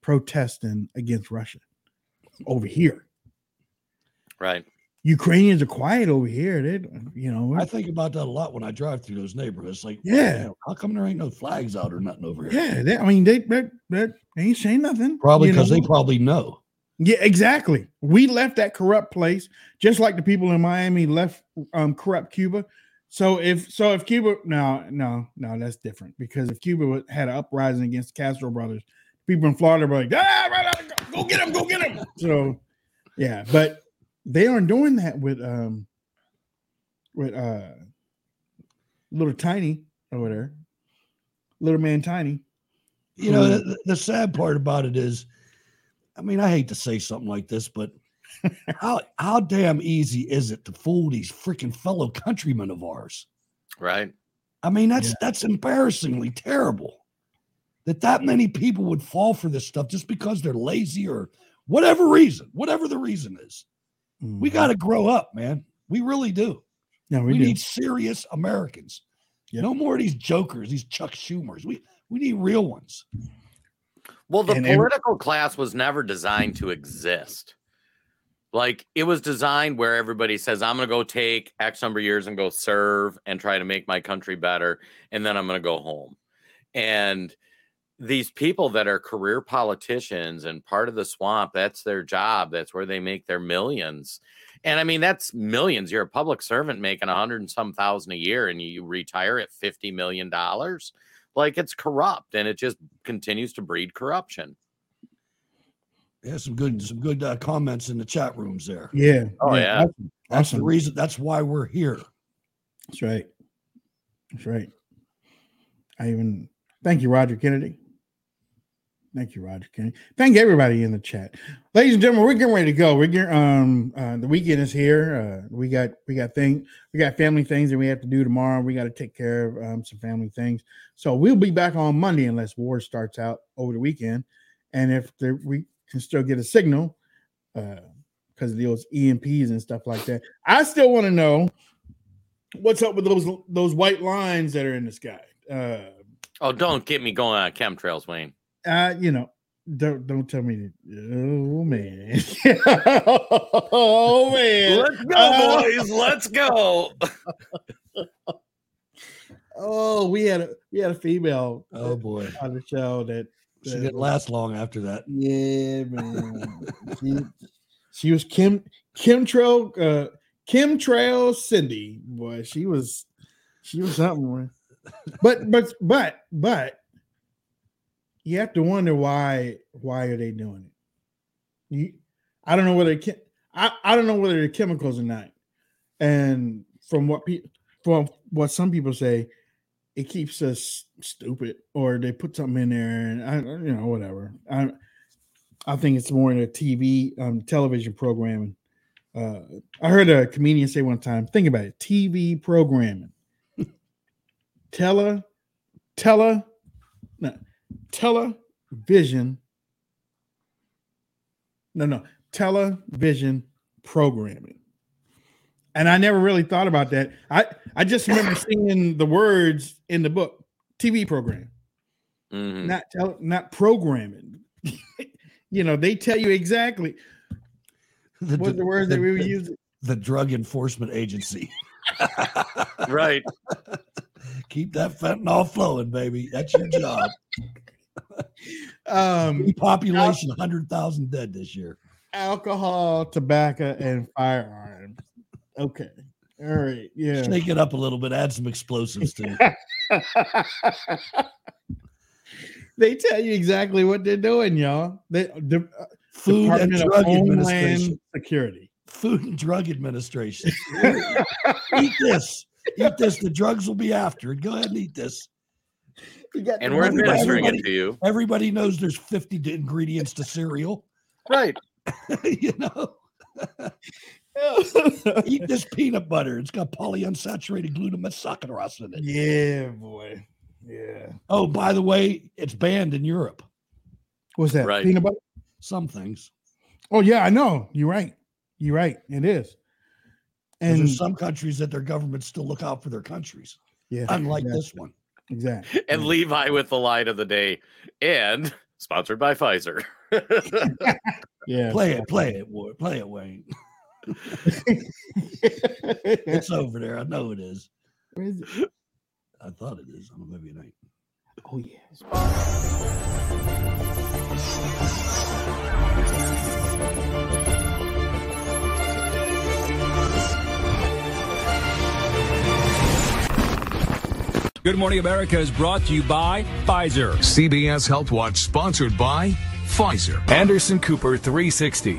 protesting against Russia over here? Right. Ukrainians are quiet over here. They, you know, I think about that a lot when I drive through those neighborhoods. Like, Yeah. damn, how come there ain't no flags out or nothing over here? yeah. They, I mean, they, they, they ain't saying nothing. Probably because they probably know. Yeah, exactly. We left that corrupt place, just like the people in Miami left um, corrupt Cuba. So if so, if Cuba no no no, that's different because if Cuba had an uprising against Castro brothers, people in Florida were like, ah, right, right, go, go get him, go get him. So yeah, but they aren't doing that with um with uh little tiny over there, little man tiny. You know, the, the sad part about it is, I mean, I hate to say something like this, but how how damn easy is it to fool these freaking fellow countrymen of ours? Right. I mean, that's that's embarrassingly terrible. That that many people would fall for this stuff just because they're lazy or whatever reason, whatever the reason is. We mm-hmm. got to grow up, man. We really do. No, we we do. need serious Americans. No more of these jokers, these Chuck Schumers. We we need real ones. Well, the And every- political class was never designed to exist. Like it was designed where everybody says, I'm going to go take X number of years and go serve and try to make my country better. And then I'm going to go home. And these people that are career politicians and part of the swamp, that's their job. That's where they make their millions. And I mean, that's millions. You're a public servant making a hundred and some thousand a year and you retire at $50 million. Like it's corrupt and it just continues to breed corruption. Yeah, some good some good uh, comments in the chat rooms there. Yeah. Oh, yeah. Awesome. That's the awesome. reason. That's why we're here. That's right. That's right. I even thank you, Roger Kennedy. Thank you, Roger Kennedy. Thank everybody in the chat, ladies and gentlemen. We're getting ready to go. We're getting um uh, the weekend is here. Uh, we got we got things we got family things that we have to do tomorrow. We got to take care of um, some family things. So we'll be back on Monday unless war starts out over the weekend, and if there, we can still get a signal uh, because of those EMPs and stuff like that. I still want to know what's up with those those white lines that are in the sky. Uh, Oh, don't get me going on chemtrails, Wayne. uh you know, don't don't tell me. That, oh man, oh man, Let's go, Uh, boys. Let's go. Oh, we had a we had a female. Oh, boy. on the show that, She didn't last long after that. Yeah, man. she, she was Kim Kim Trail uh Kim Trail Cindy. Boy, she was she was something. boy. But but but but you have to wonder why why are they doing it? You, I don't know whether it can, I I don't know whether they're chemicals or not. And from what people from what some people say, it keeps us stupid, or they put something in there, and I you know whatever. I I think it's more in a TV um television programming. Uh, I heard a comedian say one time, think about it, TV programming. Tele, tele, no, television. No, no, television programming. And I never really thought about that. I, I just remember seeing the words in the book, TV program, Mhm. not tele, not programming. you know, they tell you exactly The, what the words that we were the- using. The Drug Enforcement Agency. right. Keep that fentanyl flowing, baby. That's your job. Um, population 100,000 dead this year. alcohol, tobacco, and firearms. Okay. All right. Yeah. Shake it up a little bit. Add some explosives to it. they tell you exactly what they're doing, y'all. They, the uh, Food and Department of Drug Administration. Security. Food and Drug Administration. eat this. Eat this. The drugs will be after it. Go ahead and eat this. And we're administering it to you. Everybody knows there's 50 ingredients to cereal. Right. you know. Eat this peanut butter. It's got polyunsaturated glutamate acid in it. Yeah, boy. Yeah. Oh, by the way, it's banned in Europe. What's that? Right. Peanut butter? Some things. Oh, yeah, I know. You're right. You're right. It is. And there's some countries that their governments still look out for their countries. yeah, Unlike exactly. this one. Exactly. And Levi with the line of the day. And sponsored by Pfizer. Yeah. Play it, play it, Wa- play it, Wayne. it's over there. I know it is. Where is it? I thought it is. I'm maybe it ain't. Oh, yeah. Good Morning America is brought to you by Pfizer. CBS Health Watch sponsored by Pfizer. Anderson Cooper 360.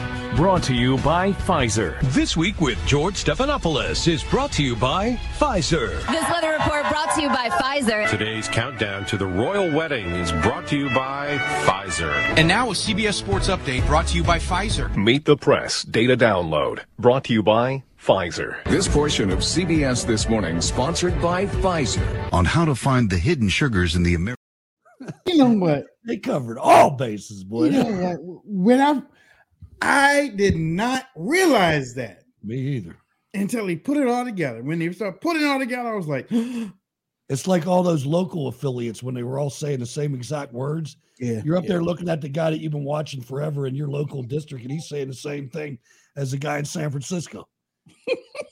Brought to you by Pfizer. This week with George Stephanopoulos is brought to you by Pfizer. This weather report brought to you by Pfizer. Today's countdown to the royal wedding is brought to you by Pfizer. And now a CBS Sports Update brought to you by Pfizer. Meet the Press Data Download. Brought to you by Pfizer. This portion of CBS This Morning sponsored by Pfizer on how to find the hidden sugars in the American. You know what? They covered all bases, boy. You know what? When I I did not realize that Me either. until he put it all together. When they started putting it all together, I was like, It's like all those local affiliates when they were all saying the same exact words. Yeah. You're up yeah. there looking at the guy that you've been watching forever in your local district, and he's saying the same thing as the guy in San Francisco.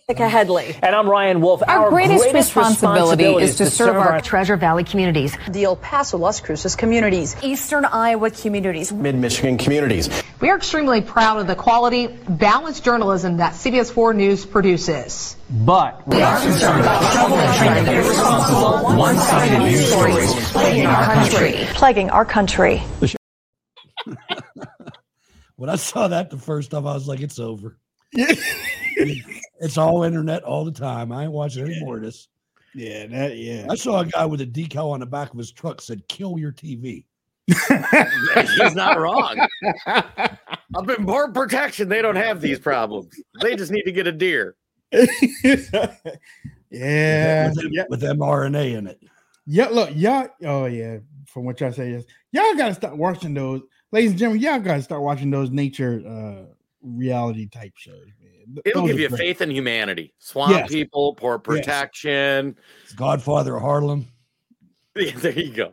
Monica Headley. And I'm Ryan Wolf. Our, greatest, responsibility, is to serve our Treasure Valley communities, the El Paso, Las Cruces communities, Eastern Iowa communities. mid Michigan communities. We are extremely proud of the quality, balanced journalism that CBS 4 News produces. But we are concerned about the trouble and trend of irresponsible, one-sided news stories plaguing our country. Plaguing our country. When I saw that the first time, I was like, it's over. it's all internet all the time. I ain't watching any more of this. Yeah, that yeah. I saw a guy with a decal on the back of his truck said, kill your TV. He's not wrong. Up in Port Protection, they don't have these problems. They just need to get a deer. Yeah. with, yeah. with mRNA in it. Yeah, look, y'all. Oh yeah, from what y'all say, yes, y'all gotta start watching those, ladies and gentlemen. Y'all gotta start watching those nature uh reality type shows, man. Th- It'll give you great. faith in humanity. Swamp Yes. people, port Yes. protection. Godfather of Harlem. Yeah, there you go.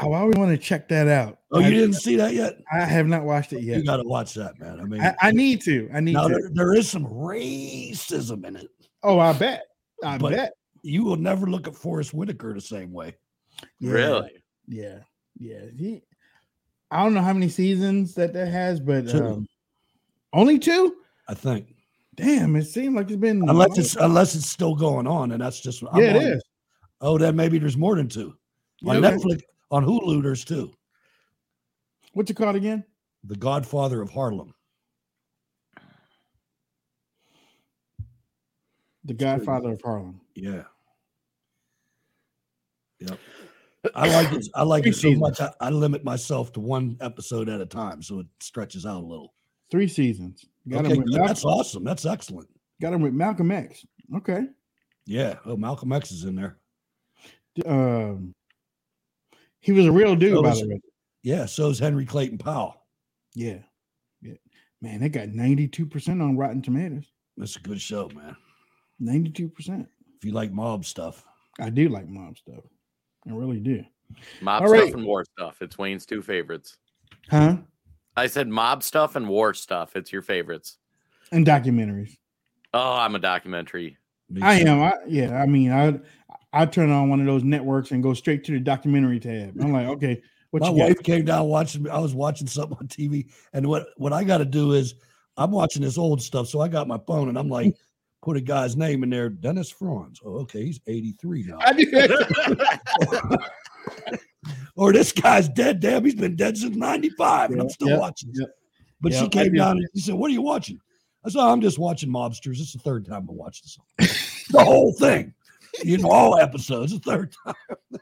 Oh, I always want to check that out. Oh, you I, didn't see that yet? I have not watched it yet. You got to watch that, man. I mean, I, I need to. I need now to. there, there is some racism in it, Oh, I bet. I but bet. you will never look at Forest Whitaker the same way. Yeah. Really? Yeah, yeah. He, I don't know how many seasons that that has, but Two. um, only two. I think, Damn, it seemed like it's been unless it's unless it's still going on, and that's just I'm yeah, it on- is. Oh, then maybe there's more than two. On Yeah, okay. Netflix, on Hulu, there's two. What's it called again? The Godfather of Harlem. The Godfather of Harlem. Yeah. Yep. I like it. I like Three it so seasons. much. I, I limit myself to one episode at a time, so it stretches out a little. Three seasons. Got Okay, him with good. Malcolm, that's awesome. That's excellent. got him with Malcolm X. Okay. Yeah. Oh, Malcolm X is in there. Um, he was a real dude, So by is- the way. Yeah. So is Henry Clayton Powell. Yeah. Yeah. Man, they got 92% on Rotten Tomatoes. That's a good show, man. 92%. If you like mob stuff, I do like mob stuff. I really do. Mob All stuff right. and war stuff. It's Wayne's two favorites. Huh? I said mob stuff and war stuff. It's your favorites. And documentaries. Oh, I'm a documentary. I am. I, yeah. I mean, I I turn on one of those networks and go straight to the documentary tab. I'm like, okay, what My you got? wife came down watching. I was watching something on TV, and what what I got to do is I'm watching this old stuff. So I got my phone, and I'm like, mm. put a guy's name in there, Dennis Franz. Oh, okay, he's 83 now. I do. or this guy's dead. Damn, he's been dead since 95, and I'm still yeah, watching. yeah. But Yeah, she came down and she said, "What are you watching?" I said, "I'm just watching mobsters. It's the third time I watched this, the whole thing. You know, all episodes. The third time.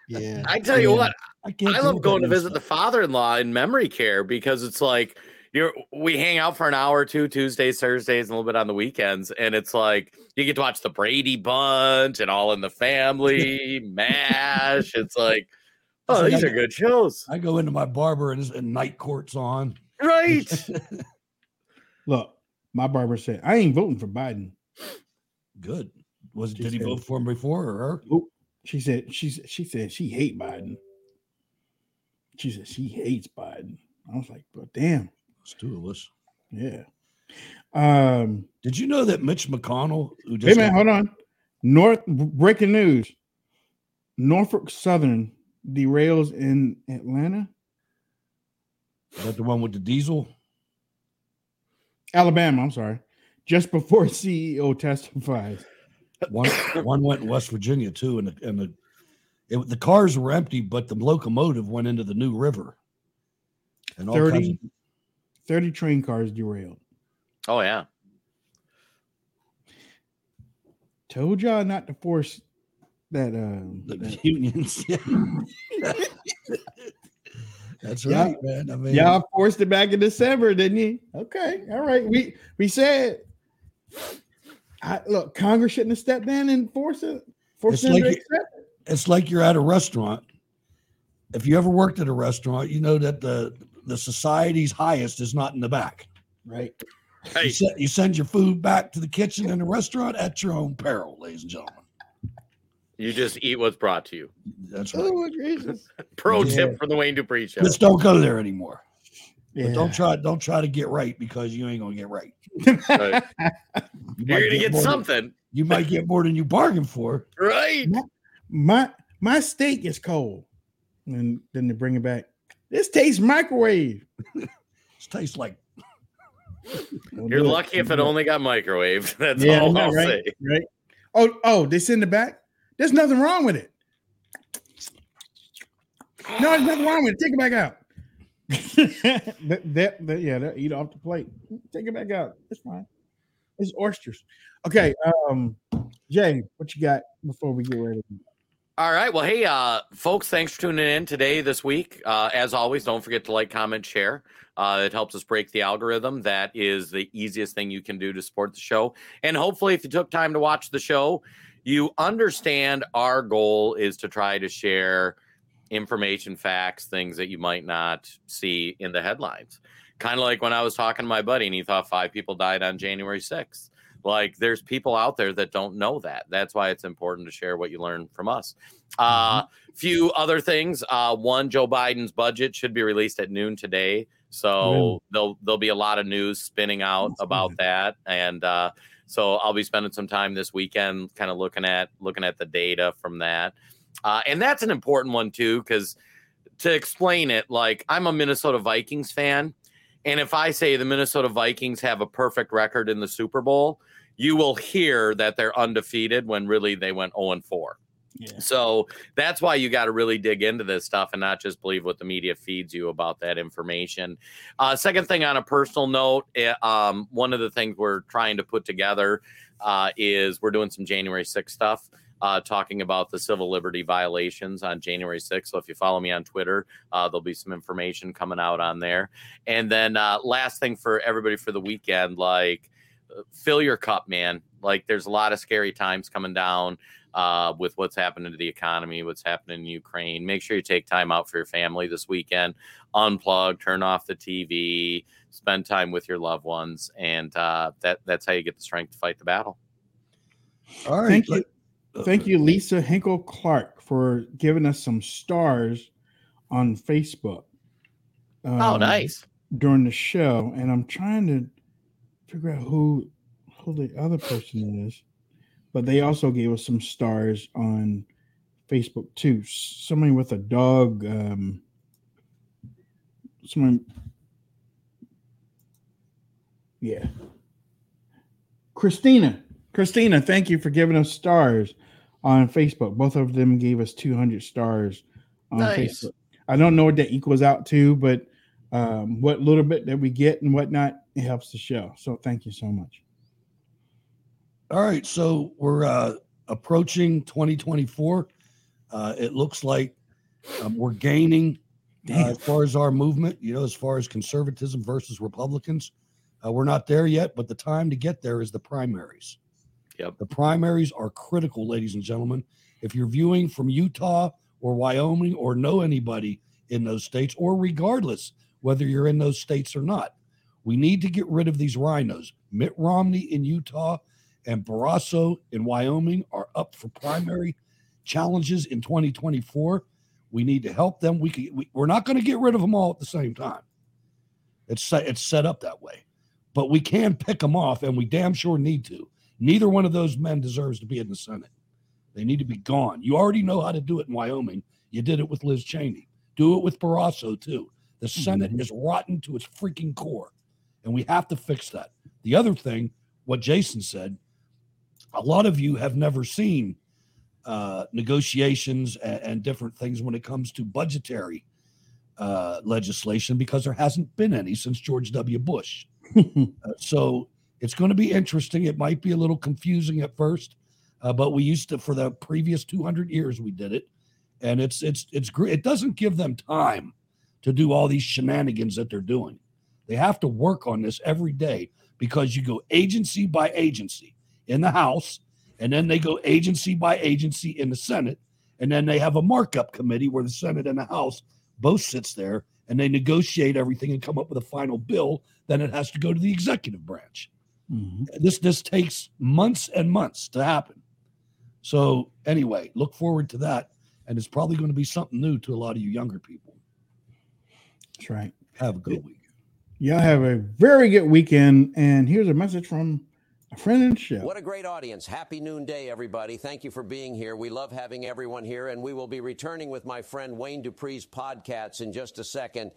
Yeah. I tell you Yeah. what, I can't. I love going to new visit the father-in-law in memory care because it's like you're we hang out for an hour or two Tuesdays, Thursdays, and a little bit on the weekends, and it's like you get to watch the Brady Bunch and All in the Family, Mash. It's like, oh, like these I- are good shows, I go into my barber and, and night court's on. right? Look, my barber said, I ain't voting for Biden. Good. Was She did he said- vote for him before or her? She said she said she said she hate Biden. She said she hates Biden. I was like, but damn, It's two of us. yeah. Um, Did you know that Mitch McConnell, who wait just a minute, got- hold on. North breaking news. Norfolk Southern derails in Atlanta, is that the one with the diesel? Alabama. I'm sorry. Just before CEO testifies. One one went in West Virginia too, and the, and the It, the cars were empty, but the locomotive went into the New River. And all kinds 30, of 30 train cars derailed. Oh yeah. Told y'all not to force that. Um, the that- unions. That's Y'all- right, man. I mean, y'all forced it back in December, didn't you? Okay, all right. We we said, I, look, Congress shouldn't have stepped in and forced it. Forced It's like to you- accept it. it's like you're at a restaurant. If you ever worked at a restaurant, you know that the the society's highest is not in the back. Right. You, se- you send your food back to the kitchen in the restaurant at your own peril, ladies and gentlemen. You just eat what's brought to you. That's oh, right. Oh, Jesus. Pro Yeah. tip from the Wayne Dupree show. Just don't go there anymore. But don't try don't try to get right because you ain't gonna get right. Right. You You're gonna get more than- something, you might get more than you bargained for. right? My my steak is cold, and then they bring it back. This tastes microwave. This tastes like You're lucky if it only got microwaved. That's Yeah, all I'll right? say. Right. Oh, oh, they send it back. There's nothing wrong with it. No, there's nothing wrong with it. Take it back out. that, that, that- yeah, that eat off the plate. Take it back out. It's fine. It's oysters. Okay, um, Jay, what you got before we get ready? All right. Well, hey, uh, folks, thanks for tuning in today, this week. Uh, as always, don't forget to like, comment, share. Uh, it helps us break the algorithm. That is the easiest thing you can do to support the show. And hopefully, if you took time to watch the show, you understand our goal is to try to share information, facts, things that you might not see in the headlines. Kind of like when I was talking to my buddy and he thought five people died on January 6th. Like there's people out there that don't know that. That's why it's important to share what you learn from us. Uh few other things. Uh one Joe Biden's budget should be released at noon today. So Really? there'll there'll be a lot of news spinning out about that and uh so I'll be spending some time this weekend kind of looking at looking at the data from that. Uh, and that's an important one too, because to explain it, like I'm a Minnesota Vikings fan. And if I say the Minnesota Vikings have a perfect record in the Super Bowl, you will hear that they're undefeated when really they went 0 and 4. So that's why you got to really dig into this stuff and not just believe what the media feeds you about that information. Uh, second thing, on a personal note, eh, um, one of the things we're trying to put together uh, is we're doing some January 6th stuff. Uh, talking about the civil liberty violations on January 6th. So if you follow me on Twitter, uh, there'll be some information coming out on there. And then uh, last thing for everybody for the weekend, like fill your cup, man. Like there's a lot of scary times coming down uh, with what's happening to the economy, what's happening in Ukraine. Make sure you take time out for your family this weekend. Unplug, turn off the TV, spend time with your loved ones, and uh, that that's how you get the strength to fight the battle. All right. Thank you. Thank you, Lisa Hinkle Clark, for giving us some stars on Facebook. Oh, um, nice. During the show, and I'm trying to figure out who who the other person is, but they also gave us some stars on Facebook too. Somebody with a dog. Um, someone. Yeah. Christina. Christina, thank you for giving us stars on Facebook. Both of them gave us 200 stars on Nice. Facebook. I don't know what that equals out to, but um, what little bit that we get and whatnot, it helps the show. So thank you so much. All right, so we're uh, approaching 2024. Uh, it looks like um, we're gaining uh, as far as our movement. You know, as far as conservatism versus Republicans, uh, we're not there yet. But the time to get there is the primaries. Yep. The primaries are critical, ladies and gentlemen. If you're viewing from Utah or Wyoming or know anybody in those states, or regardless whether you're in those states or not, we need to get rid of these RINOs. Mitt Romney in Utah and Barrasso in Wyoming are up for primary challenges in 2024. We need to help them. We, can, we we're not going to get rid of them all at the same time. It's set, it's set up that way, but we can pick them off, and we damn sure need to. Neither one of those men deserves to be in the Senate. They need to be gone. You already know how to do it in Wyoming. You did it with Liz Cheney. Do it with Barrasso too. The hmm. Senate is rotten to its freaking core, and we have to fix that. The other thing, what Jason said, a lot of you have never seen uh, negotiations and, and, different things when it comes to budgetary uh, legislation because there hasn't been any since George W. Bush. uh, so it's going to be interesting. It might be a little confusing at first, uh, but we used to for the previous 200 years we did it, and it's it's it's great. It doesn't give them time to do all these shenanigans that they're doing. They have to work on this every day because you go agency by agency in the House, and then they go agency by agency in the Senate, and then they have a markup committee where the Senate and the House both sits there and they negotiate everything and come up with a final bill. Then it has to go to the executive branch. Mm-hmm. This this takes months and months to happen. So anyway, look forward to that, and it's probably going to be something new to a lot of you younger people. That's right. Have a good week. Y'all have a very good weekend. And here's a message from a friend and show. What a great audience. Happy noonday, everybody. Thank you for being here. We love having everyone here, and we will be returning with my friend Wayne Dupree's podcasts in just a second.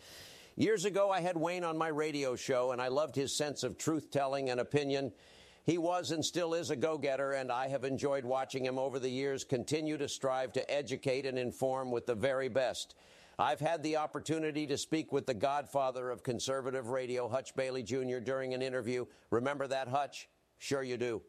Years ago, I had Wayne on my radio show, and I loved his sense of truth telling and opinion. He was and still is a go getter, and I have enjoyed watching him over the years continue to strive to educate and inform with the very best. I've had the opportunity to speak with the godfather of conservative radio, Hutch Bailey Jr., during an interview. Remember that, Hutch? Sure you do.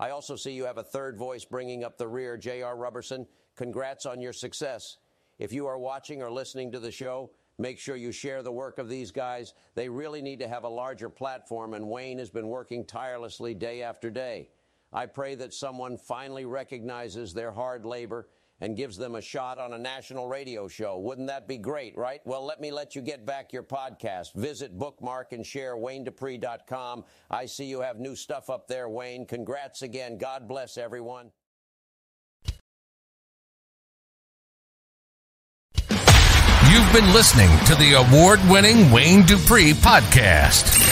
I also see you have a third voice bringing up the rear, J.R. Roberson. Congrats on your success. If you are watching or listening to the show, make sure you share the work of these guys. They really need to have a larger platform, and Wayne has been working tirelessly day after day. I pray that someone finally recognizes their hard labor and gives them a shot on a national radio show. Wouldn't that be great, right? Well, let me let you get back your podcast. Visit, bookmark, and share WayneDupree.com. I see you have new stuff up there, Wayne. Congrats again. God bless everyone. You've been listening to the award winning Wayne Dupree podcast.